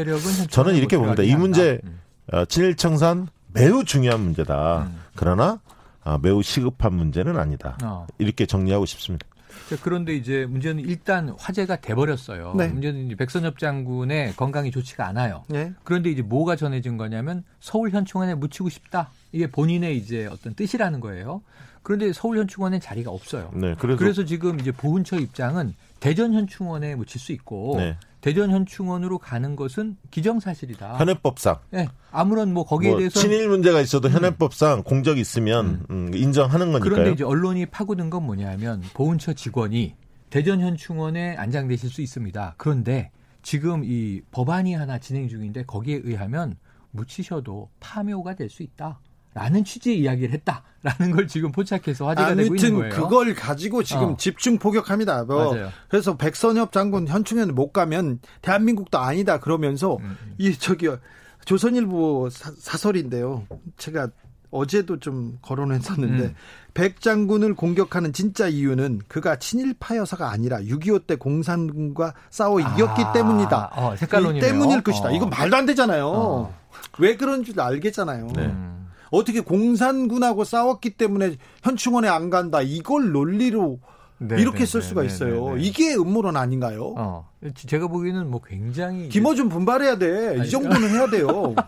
저는 이렇게 못 봅니다. 이 문제. 음. 어, 친일 청산 매우 중요한 문제다. 음. 그러나 아, 매우 시급한 문제는 아니다. 어. 이렇게 정리하고 싶습니다. 자, 그런데 이제 문제는 일단 화제가 돼버렸어요. 네. 문제는 이제 백선엽 장군의 건강이 좋지가 않아요. 예. 그런데 이제 뭐가 전해진 거냐면 서울 현충원에 묻히고 싶다. 이게 본인의 이제 어떤 뜻이라는 거예요. 그런데 서울 현충원에 자리가 없어요. 네, 그래서, 그래서 지금 이제 보훈처 입장은 대전 현충원에 묻힐 수 있고 네. 대전 현충원으로 가는 것은 기정사실이다. 현행법상 네, 아무런 뭐 거기에 뭐 대해서 친일 문제가 있어도 현행법상 공적이 있으면 음, 인정하는 거니까요. 그런데 이제 언론이 파고든 건 뭐냐면 보훈처 직원이 대전 현충원에 안장되실 수 있습니다. 그런데 지금 이 법안이 하나 진행 중인데 거기에 의하면 묻히셔도 파묘가 될 수 있다. 라는 취지의 이야기를 했다라는 걸 지금 포착해서 화제가 되고 있는 아무튼 거예요. 그걸 가지고 지금 어. 집중 포격합니다. 뭐 맞아요. 그래서 백선엽 장군 현충원 못 가면 대한민국도 아니다 그러면서 음, 이 저기 조선일보 사, 설인데요 제가 어제도 좀 거론했었는데 음. 백 장군을 공격하는 진짜 이유는 그가 친일파여서가 아니라 6.25 때 공산군과 싸워 이겼기 아, 때문이다. 어, 색깔론이네요. 이 때문일 것이다. 어. 이건 말도 안 되잖아요. 어. 왜 그런 줄 알겠잖아요. 네. 음. 어떻게 공산군하고 싸웠기 때문에 현충원에 안 간다. 이걸 논리로 네, 이렇게 네, 쓸 네, 수가 네, 있어요. 네, 네. 이게 음모론 아닌가요? 어, 제가 보기에는 뭐 굉장히 김어준 분발해야 돼. 이 정도는 해야 돼요.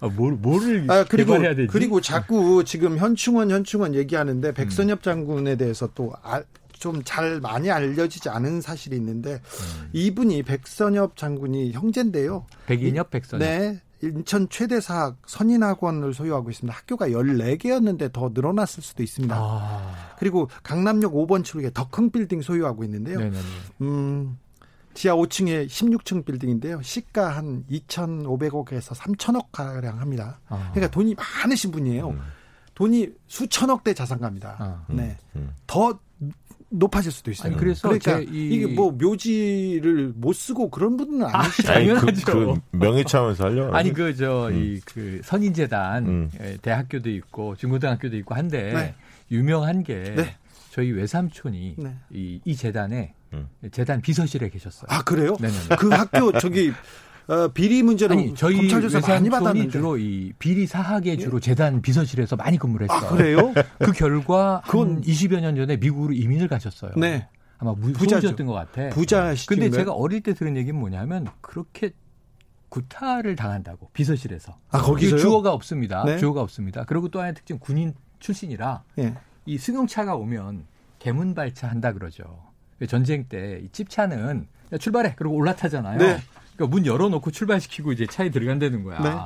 아, 뭘 뭐를 아, 그리고 개발해야 되지? 그리고 자꾸 지금 현충원 현충원 얘기하는데 백선엽 장군에 대해서 또좀잘 많이 알려지지 않은 사실이 있는데 음. 이분이 백선엽 장군이 형제인데요. 백인엽 백선. 네. 인천 최대 사학 선인학원을 소유하고 있습니다. 학교가 14개였는데 더 늘어났을 수도 있습니다. 아, 그리고 강남역 5번 출구에 더 큰 빌딩 소유하고 있는데요. 네네네. 음, 지하 5층에 16층 빌딩인데요. 시가 한 2,500억에서 3천억 가량 합니다. 아. 그러니까 돈이 많으신 분이에요. 돈이 수천억대 자산가입니다. 아. 네. 음. 더 높아질 수도 있어요. 아니, 그래서 그러니까 제 이- 이게 뭐 묘지를 못 쓰고 그런 분은 아니시죠. 아니, 그, 당연하죠. 그 명예 차원에서 하려고. 아니 그저이그 선인재단 음. 예, 대학교도 있고 중고등학교도 있고 한데 네. 유명한 게 네. 저희 외삼촌이 네. 이, 이 재단에 음. 재단 비서실에 계셨어요. 아 그래요? 네네네. 그 학교 저기 어, 비리 문제로 아니 저희 검찰 조사 많이 받았는데. 예? 주로 이 비리 사학에 주로 재단 비서실에서 많이 근무를 했어요. 아 그래요? 그 결과 그건- 한 20여 년 전에 미국으로 이민을 가셨어요. 네. 아마. 부자였던 것 같아. 부자시죠. 근데 제가 어릴 때 들은 얘기는 뭐냐면 그렇게 구타를 당한다고 비서실에서. 아, 거기서요? 주어가 없습니다. 네. 주어가 없습니다. 그리고 또 하나의 특징 군인 출신이라 예. 이 승용차가 오면 개문 발차 한다 그러죠. 전쟁 때 이 찝차는 야, 출발해 그리고 올라타잖아요. 네. 그러니까 문 열어놓고 출발시키고 이제 차에 들어간다는 거야. 네.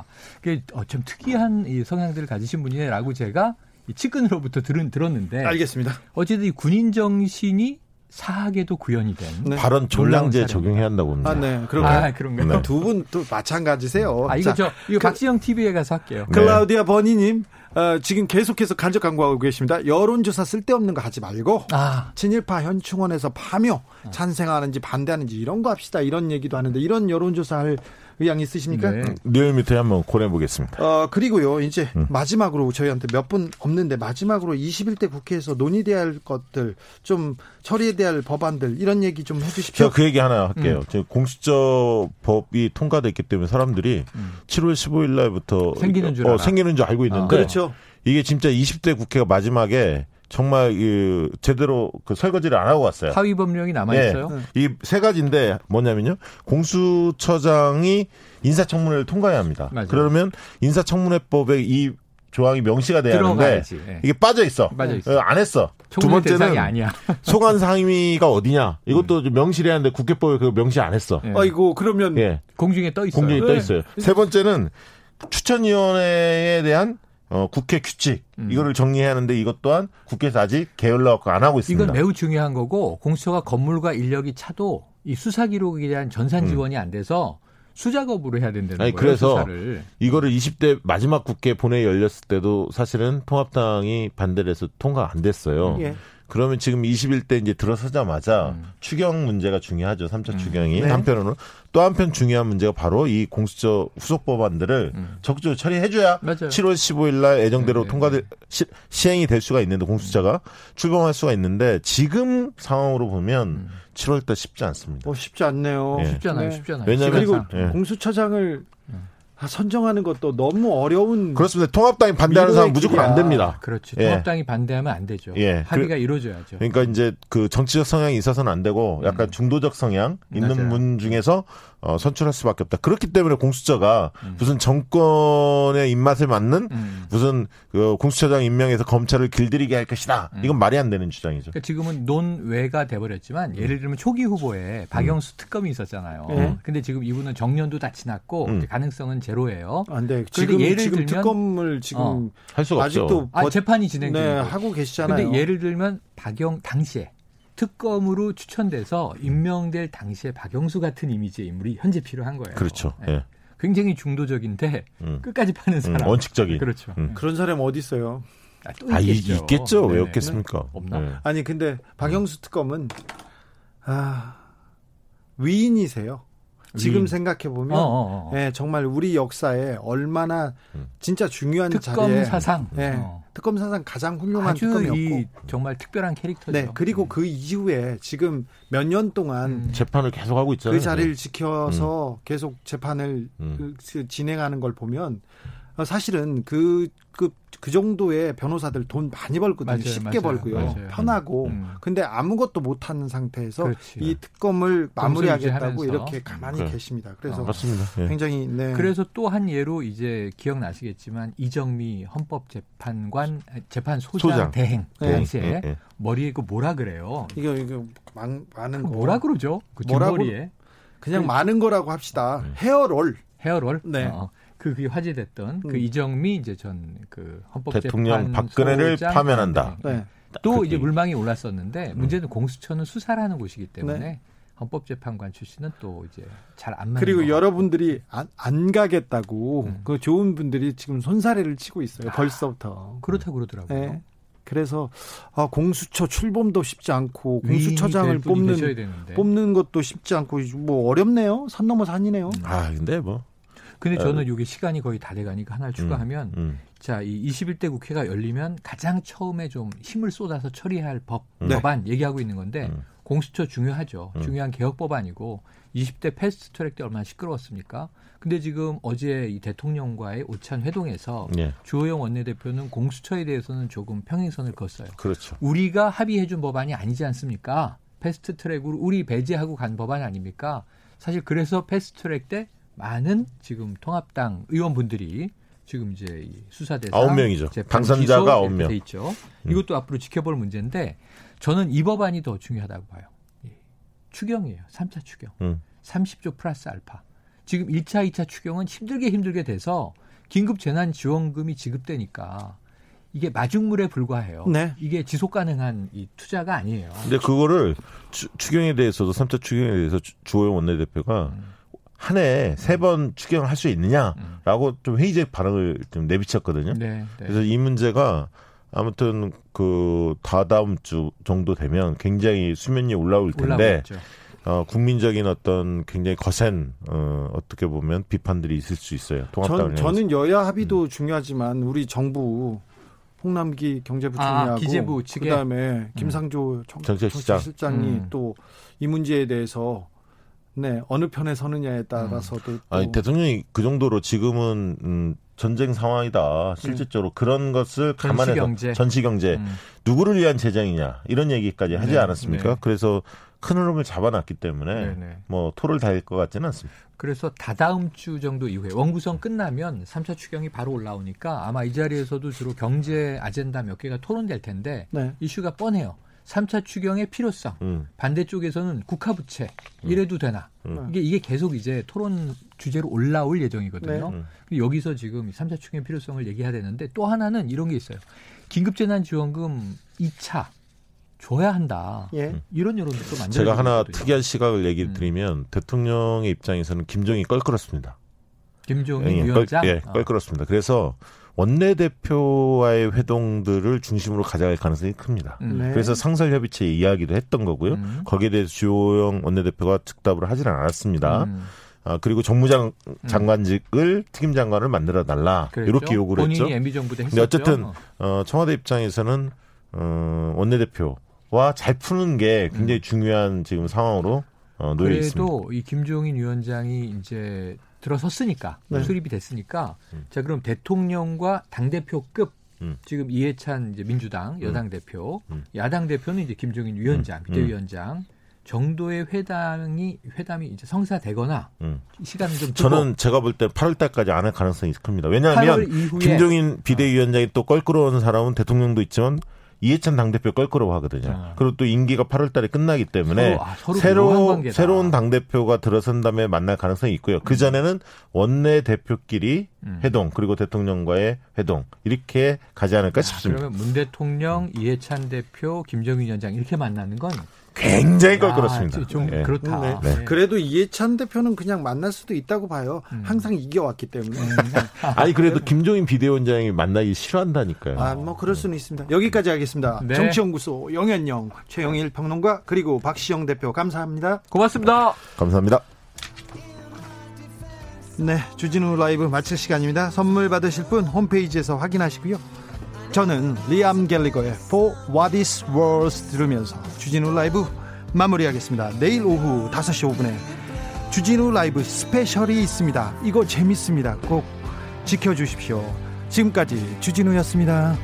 그게 어, 좀 특이한 이 성향들을 가지신 분이네라고 제가 이 측근으로부터 들은 들었는데 알겠습니다. 어쨌든 이 군인 정신이 사학에도 구현이 된. 네. 발언 놀라운 적용해야 한다고 봅니다. 아, 네. 그런가요? 아 그런가요? 네. 두분 또 마찬가지세요. 아 이거 자, 저 이거 그- 박지영 TV에 가서 할게요. 네. 클라우디아 버니님 어, 지금 계속해서 간접 광고하고 계십니다. 여론조사 쓸데없는 거 하지 말고 아 친일파 현충원에서 파묘 찬성하는지 반대하는지 이런 거 합시다. 이런 얘기도 하는데 이런 여론조사 할 의향 있으십니까? 네. 리얼미터에 한번 고려해 보겠습니다. 어, 그리고요, 이제 음. 마지막으로 저희한테 몇 분 없는데 마지막으로 21대 국회에서 논의돼야 할 것들 좀 처리해야 할 법안들 이런 얘기 좀 해주십시오. 제가 그 얘기 하나 할게요. 음. 저 공수처 법이 통과됐기 때문에 사람들이 7월 15일 날부터 생기는 줄 어. 생기는 줄 알고 있는데 아, 그렇죠. 이게 진짜 20대 국회가 마지막에 정말 그 제대로 그 설거지를 안 하고 왔어요. 하위 법령이 남아 있어요. 네. 이세 가지인데 뭐냐면요. 공수처장이 인사청문회를 통과해야 합니다. 맞아요. 그러면 인사청문회법에 이 조항이 명시가 돼야 하는데. 예. 이게 빠져 있어. 빠져 있어. 어, 안 했어. 두 번째는 아니야. 소관 상임위가 어디냐. 이것도 좀 명시를 해야 하는데 국회법에 그 명시 안 했어. 예. 아이고 그러면 예. 공중에 떠 있어요. 공중에 네. 떠 있어요. 세 번째는 추천위원회에 대한 어, 국회 규칙 음. 이거를 정리해야 하는데 이것 또한 국회에서 아직 게을러갖고 안 하고 있습니다. 이건 매우 중요한 거고 공수처가 건물과 인력이 차도 이 수사 기록에 대한 전산 지원이 안 돼서 수작업으로 해야 된다는 음. 아니, 거예요. 그래서 수사를. 이거를 20대 마지막 국회 본회의 열렸을 때도 사실은 통합당이 반대를 해서 통과 안 됐어요. 예. 그러면 지금 21대 이제 들어서자마자 음. 추경 문제가 중요하죠. 3차 추경이. 네. 한편으로는 또 한편 중요한 문제가 바로 이 공수처 후속 법안들을 음. 적극적으로 처리해줘야 맞아요. 7월 15일 날 예정대로 네, 네, 통과될 시, 시행이 될 수가 있는데 공수처가 출범할 수가 있는데 지금 상황으로 보면 음. 7월 달 쉽지 않습니다. 뭐 쉽지 않네요. 예. 쉽잖아요. 네. 쉽잖아요. 왜냐면- 그리고 시간상. 예. 공수처장을 아, 선정하는 것도 너무 어려운 그렇습니다. 통합당이 반대하는 사람 무조건. 안 됩니다. 그렇죠. 예. 통합당이 반대하면 안 되죠. 예. 합의가 이루어져야죠. 그러니까 이제 그 정치적 성향이 있어서는 안 되고 약간 중도적 성향 있는 음. 맞아요. 분 중에서 어, 선출할 수밖에 없다. 그렇기 때문에 공수처가 음. 무슨 정권의 입맛에 맞는 음. 무슨 그 공수처장 임명해서 검찰을 길들이게 할 것이다. 음. 이건 말이 안 되는 주장이죠. 그러니까 지금은 논외가 돼버렸지만 예를 들면 초기 후보에 박영수 특검이 있었잖아요. 네. 근데 지금 이분은 정년도 다 지났고 음. 가능성은 제로예요. 안 돼. 그런데 지금 예를 지금 들면- 특검을 지금 어. 할 수가 아직도 없죠. 아 버- 재판이 진행 중이고. 네, 하고 계시잖아요. 근데 예를 들면 박영 당시에 특검으로 추천돼서 임명될 당시에 박영수 같은 이미지의 인물이 현재 필요한 거예요. 그렇죠. 네. 예. 굉장히 중도적인데 음. 끝까지 파는 음, 사람. 원칙적인. 그렇죠. 음. 그런 사람 어디 있어요? 아, 또 아, 이- 있겠죠. 있겠죠. 왜 네네. 없겠습니까? 없나? 예. 아니 근데 박영수 특검은 아 위인이세요. 지금 위인. 생각해 보면 어, 어, 어. 예, 정말 우리 역사에 얼마나 음. 진짜 중요한 특검 자리에 사상. 예, 어. 특검 사상 가장 훌륭한 아주 특검이었고 이 정말 특별한 캐릭터죠. 네 그리고 그 이후에 지금 몇 년 동안 음. 재판을 계속 하고 있잖아요. 그 자리를 지켜서 계속 재판을 음. 그 진행하는 걸 보면 어, 사실은 그, 그, 그 정도의 변호사들 돈 많이 벌거든요. 맞아요, 쉽게 맞아요, 벌고요. 맞아요. 편하고. 음. 근데 아무것도 못하는 상태에서 그렇지. 이 특검을 마무리하겠다고. 이렇게 가만히 그래. 계십니다. 그래서 어. 맞습니다. 예. 굉장히 네. 그래서 또 한 예로 이제 기억나시겠지만 이정미 헌법재판관 재판 소장, 소장. 대행 네. 당시에 예, 예. 머리에 그 뭐라 그래요? 이거 이거 많, 많은 그거 뭐라 그러죠? 그 뭐라고? 뒷머리에 그냥 그- 많은 거라고 합시다. 음. 헤어롤. 헤어롤. 네. 어, 그 그게 화제됐던 그 음. 이정미 이제 전 그 헌법재판 대통령 박근혜를 파면한다. 네. 네. 또 그렇게 이제 물망이 올랐었는데 문제는 공수처는 수사를 하는 곳이기 때문에 네. 헌법재판관 출신은 또 이제 잘 안 맞는 그리고 것 여러분들이 안, 안 가겠다고 음. 그 좋은 분들이 지금 손사래를 치고 있어요. 벌써부터. 같고. 그렇다고 그러더라고요. 네. 그래서 아, 공수처 출범도 쉽지 않고 공수처장을 뽑는. 뽑는 것도 쉽지 않고 뭐 어렵네요. 산 넘어 산이네요. 아, 근데 뭐. 근데 저는 이게 시간이 거의 다 돼가니까 하나를 추가하면 음. 자, 이 21대 국회가 열리면 가장 처음에 좀 힘을 쏟아서 처리할 법, 네. 법안 얘기하고 있는 건데 음. 공수처 중요하죠. 음. 중요한 개혁 법안이고 20대 패스트 트랙 때 얼마나 시끄러웠습니까? 근데 지금 어제 이 대통령과의 오찬 회동에서 예. 주호영 원내대표는 공수처에 대해서는 조금 평행선을 걷어요. 그렇죠. 우리가 합의해준 법안이 아니지 않습니까? 패스트 트랙으로 우리 배제하고 간 법안이 아닙니까? 사실 그래서 패스트 트랙 때 많은 지금 통합당 의원분들이 지금 이제 이 수사 대상 아홉 명이죠. 당선자가 아홉 명. 돼 있죠. 음. 이것도 앞으로 지켜볼 문제인데 저는 이 법안이 더 중요하다고 봐요. 예. 추경이에요. 3차 추경. 음. 30조 플러스 알파. 지금 1차, 2차 추경은 힘들게 힘들게 돼서 긴급 재난 지원금이 지급되니까 이게 마중물에 불과해요. 네. 이게 지속 가능한 이 투자가 아니에요. 근데 그거를 추, 추경에 대해서도 3차 추경에 대해서 주- 주호영 원내대표가 음. 한 해에 세번 추경을 할 수 있느냐라고 좀 회의적 반응을 좀 내비쳤거든요. 네, 네. 그래서 이 문제가 아무튼 그 다다음 주 정도 되면 굉장히 수면이 올라올 텐데 올라오겠죠. 어, 국민적인 어떤 굉장히 거센 어, 어떻게 보면 비판들이 있을 수 있어요. 통합당을 전, 향해서. 저는 여야 합의도 중요하지만 우리 정부 홍남기 경제부총리하고 아, 기재부 측에? 그다음에 김상조 정, 정책시장. 정책실장이 음. 또이 문제에 대해서 네 어느 편에 서느냐에 따라서도 또 아니 대통령이 그 정도로 지금은 음, 전쟁 상황이다. 실질적으로 그런 것을 감안해서 전시경제. 전시경제 음. 누구를 위한 재정이냐 이런 얘기까지 하지 네, 않았습니까? 네. 그래서 큰 흐름을 잡아놨기 때문에 네, 네. 뭐 토를 달릴 것 같지는 않습니다. 그래서 다다음 주 정도 이후에 원구성 끝나면 3차 추경이 바로 올라오니까 아마 이 자리에서도 주로 경제 아젠다 몇 개가 토론될 텐데 네. 이슈가 뻔해요. 3차 추경의 필요성. 음. 반대쪽에서는 국가부채 이래도 되나? 음. 이게 이게 계속 이제 토론 주제로 올라올 예정이거든요. 네. 음. 여기서 지금 3차 추경 필요성을 얘기해야 되는데 또 하나는 이런 게 있어요. 긴급재난지원금 2차 줘야 한다. 예. 이런 여론도 또 만들어지고 제가 하나 있거든요. 특이한 시각을 얘기 음. 드리면 대통령의 입장에서는 김정이 껄끄럽습니다. 김종인 예, 위원장. 껄, 예, 어. 껄끄럽습니다. 그래서 원내대표와의 회동들을 중심으로 가져갈 가능성이 큽니다. 음. 네. 그래서 상설협의체 이야기도 했던 거고요. 음. 거기에 대해서 주호영 원내대표가 즉답을 하지는 않았습니다. 음. 아, 그리고 정무장 장관직을 특임 장관을 만들어 달라 그랬죠. 이렇게 요구를 했죠. 본인이 MB 정부 때 근데. 어쨌든 어, 청와대 입장에서는 어, 원내대표와 잘 푸는 게 굉장히 중요한 지금 상황으로 어, 놓여 있습니다. 음. 그래도 이 김종인 위원장이 이제 들어섰으니까 네. 수립이 됐으니까 음. 자 그럼 대통령과 당 대표급 음. 지금 이해찬 이제 민주당 여당 대표 음. 야당 대표는 이제 김종인 위원장 음. 비대위원장 정도의 회담이 회담이 이제 성사되거나 음. 시간을 좀 두고 저는 제가 볼 때 8월 달까지 안 할 가능성이 큽니다. 왜냐하면 8월 이후에 김종인 비대위원장이 또 껄끄러운 사람은 대통령도 있지만 이해찬 당대표 껄끄러워하거든요. 아. 그리고 또 임기가 8월 달에 끝나기 때문에 서로, 아, 새로. 새로운 당대표가 들어선 다음에 만날 가능성이 있고요. 그 전에는 원내 대표끼리 음. 회동 그리고 대통령과의 회동 이렇게 가지 않을까 싶습니다. 그러면 문 대통령, 이해찬 대표, 김정인 위원장 이렇게 만나는 건 굉장히 아, col끄럽습니다. 좀 예. 그렇다. 네. 네. 그래도 이해찬 대표는 그냥 만날 수도 있다고 봐요. 음. 항상 이겨왔기 때문에. 아니 그래도 김종인 비대위원장이 만나기 싫어한다니까요. 아, 뭐 그럴 수는 있습니다. 여기까지 하겠습니다. 네. 정치연구소 영현영, 최영일 평론가 그리고 박시영 대표 감사합니다. 고맙습니다. 감사합니다. 네, 주진우 라이브 마칠 시간입니다. 선물 받으실 분 홈페이지에서 확인하시고요. 저는 리암 갤리거의 For What Is Worth 들으면서 주진우 라이브 마무리하겠습니다. 내일 오후 5시 5분에 주진우 라이브 스페셜이 있습니다. 이거 재밌습니다. 꼭 지켜주십시오. 지금까지 주진우였습니다.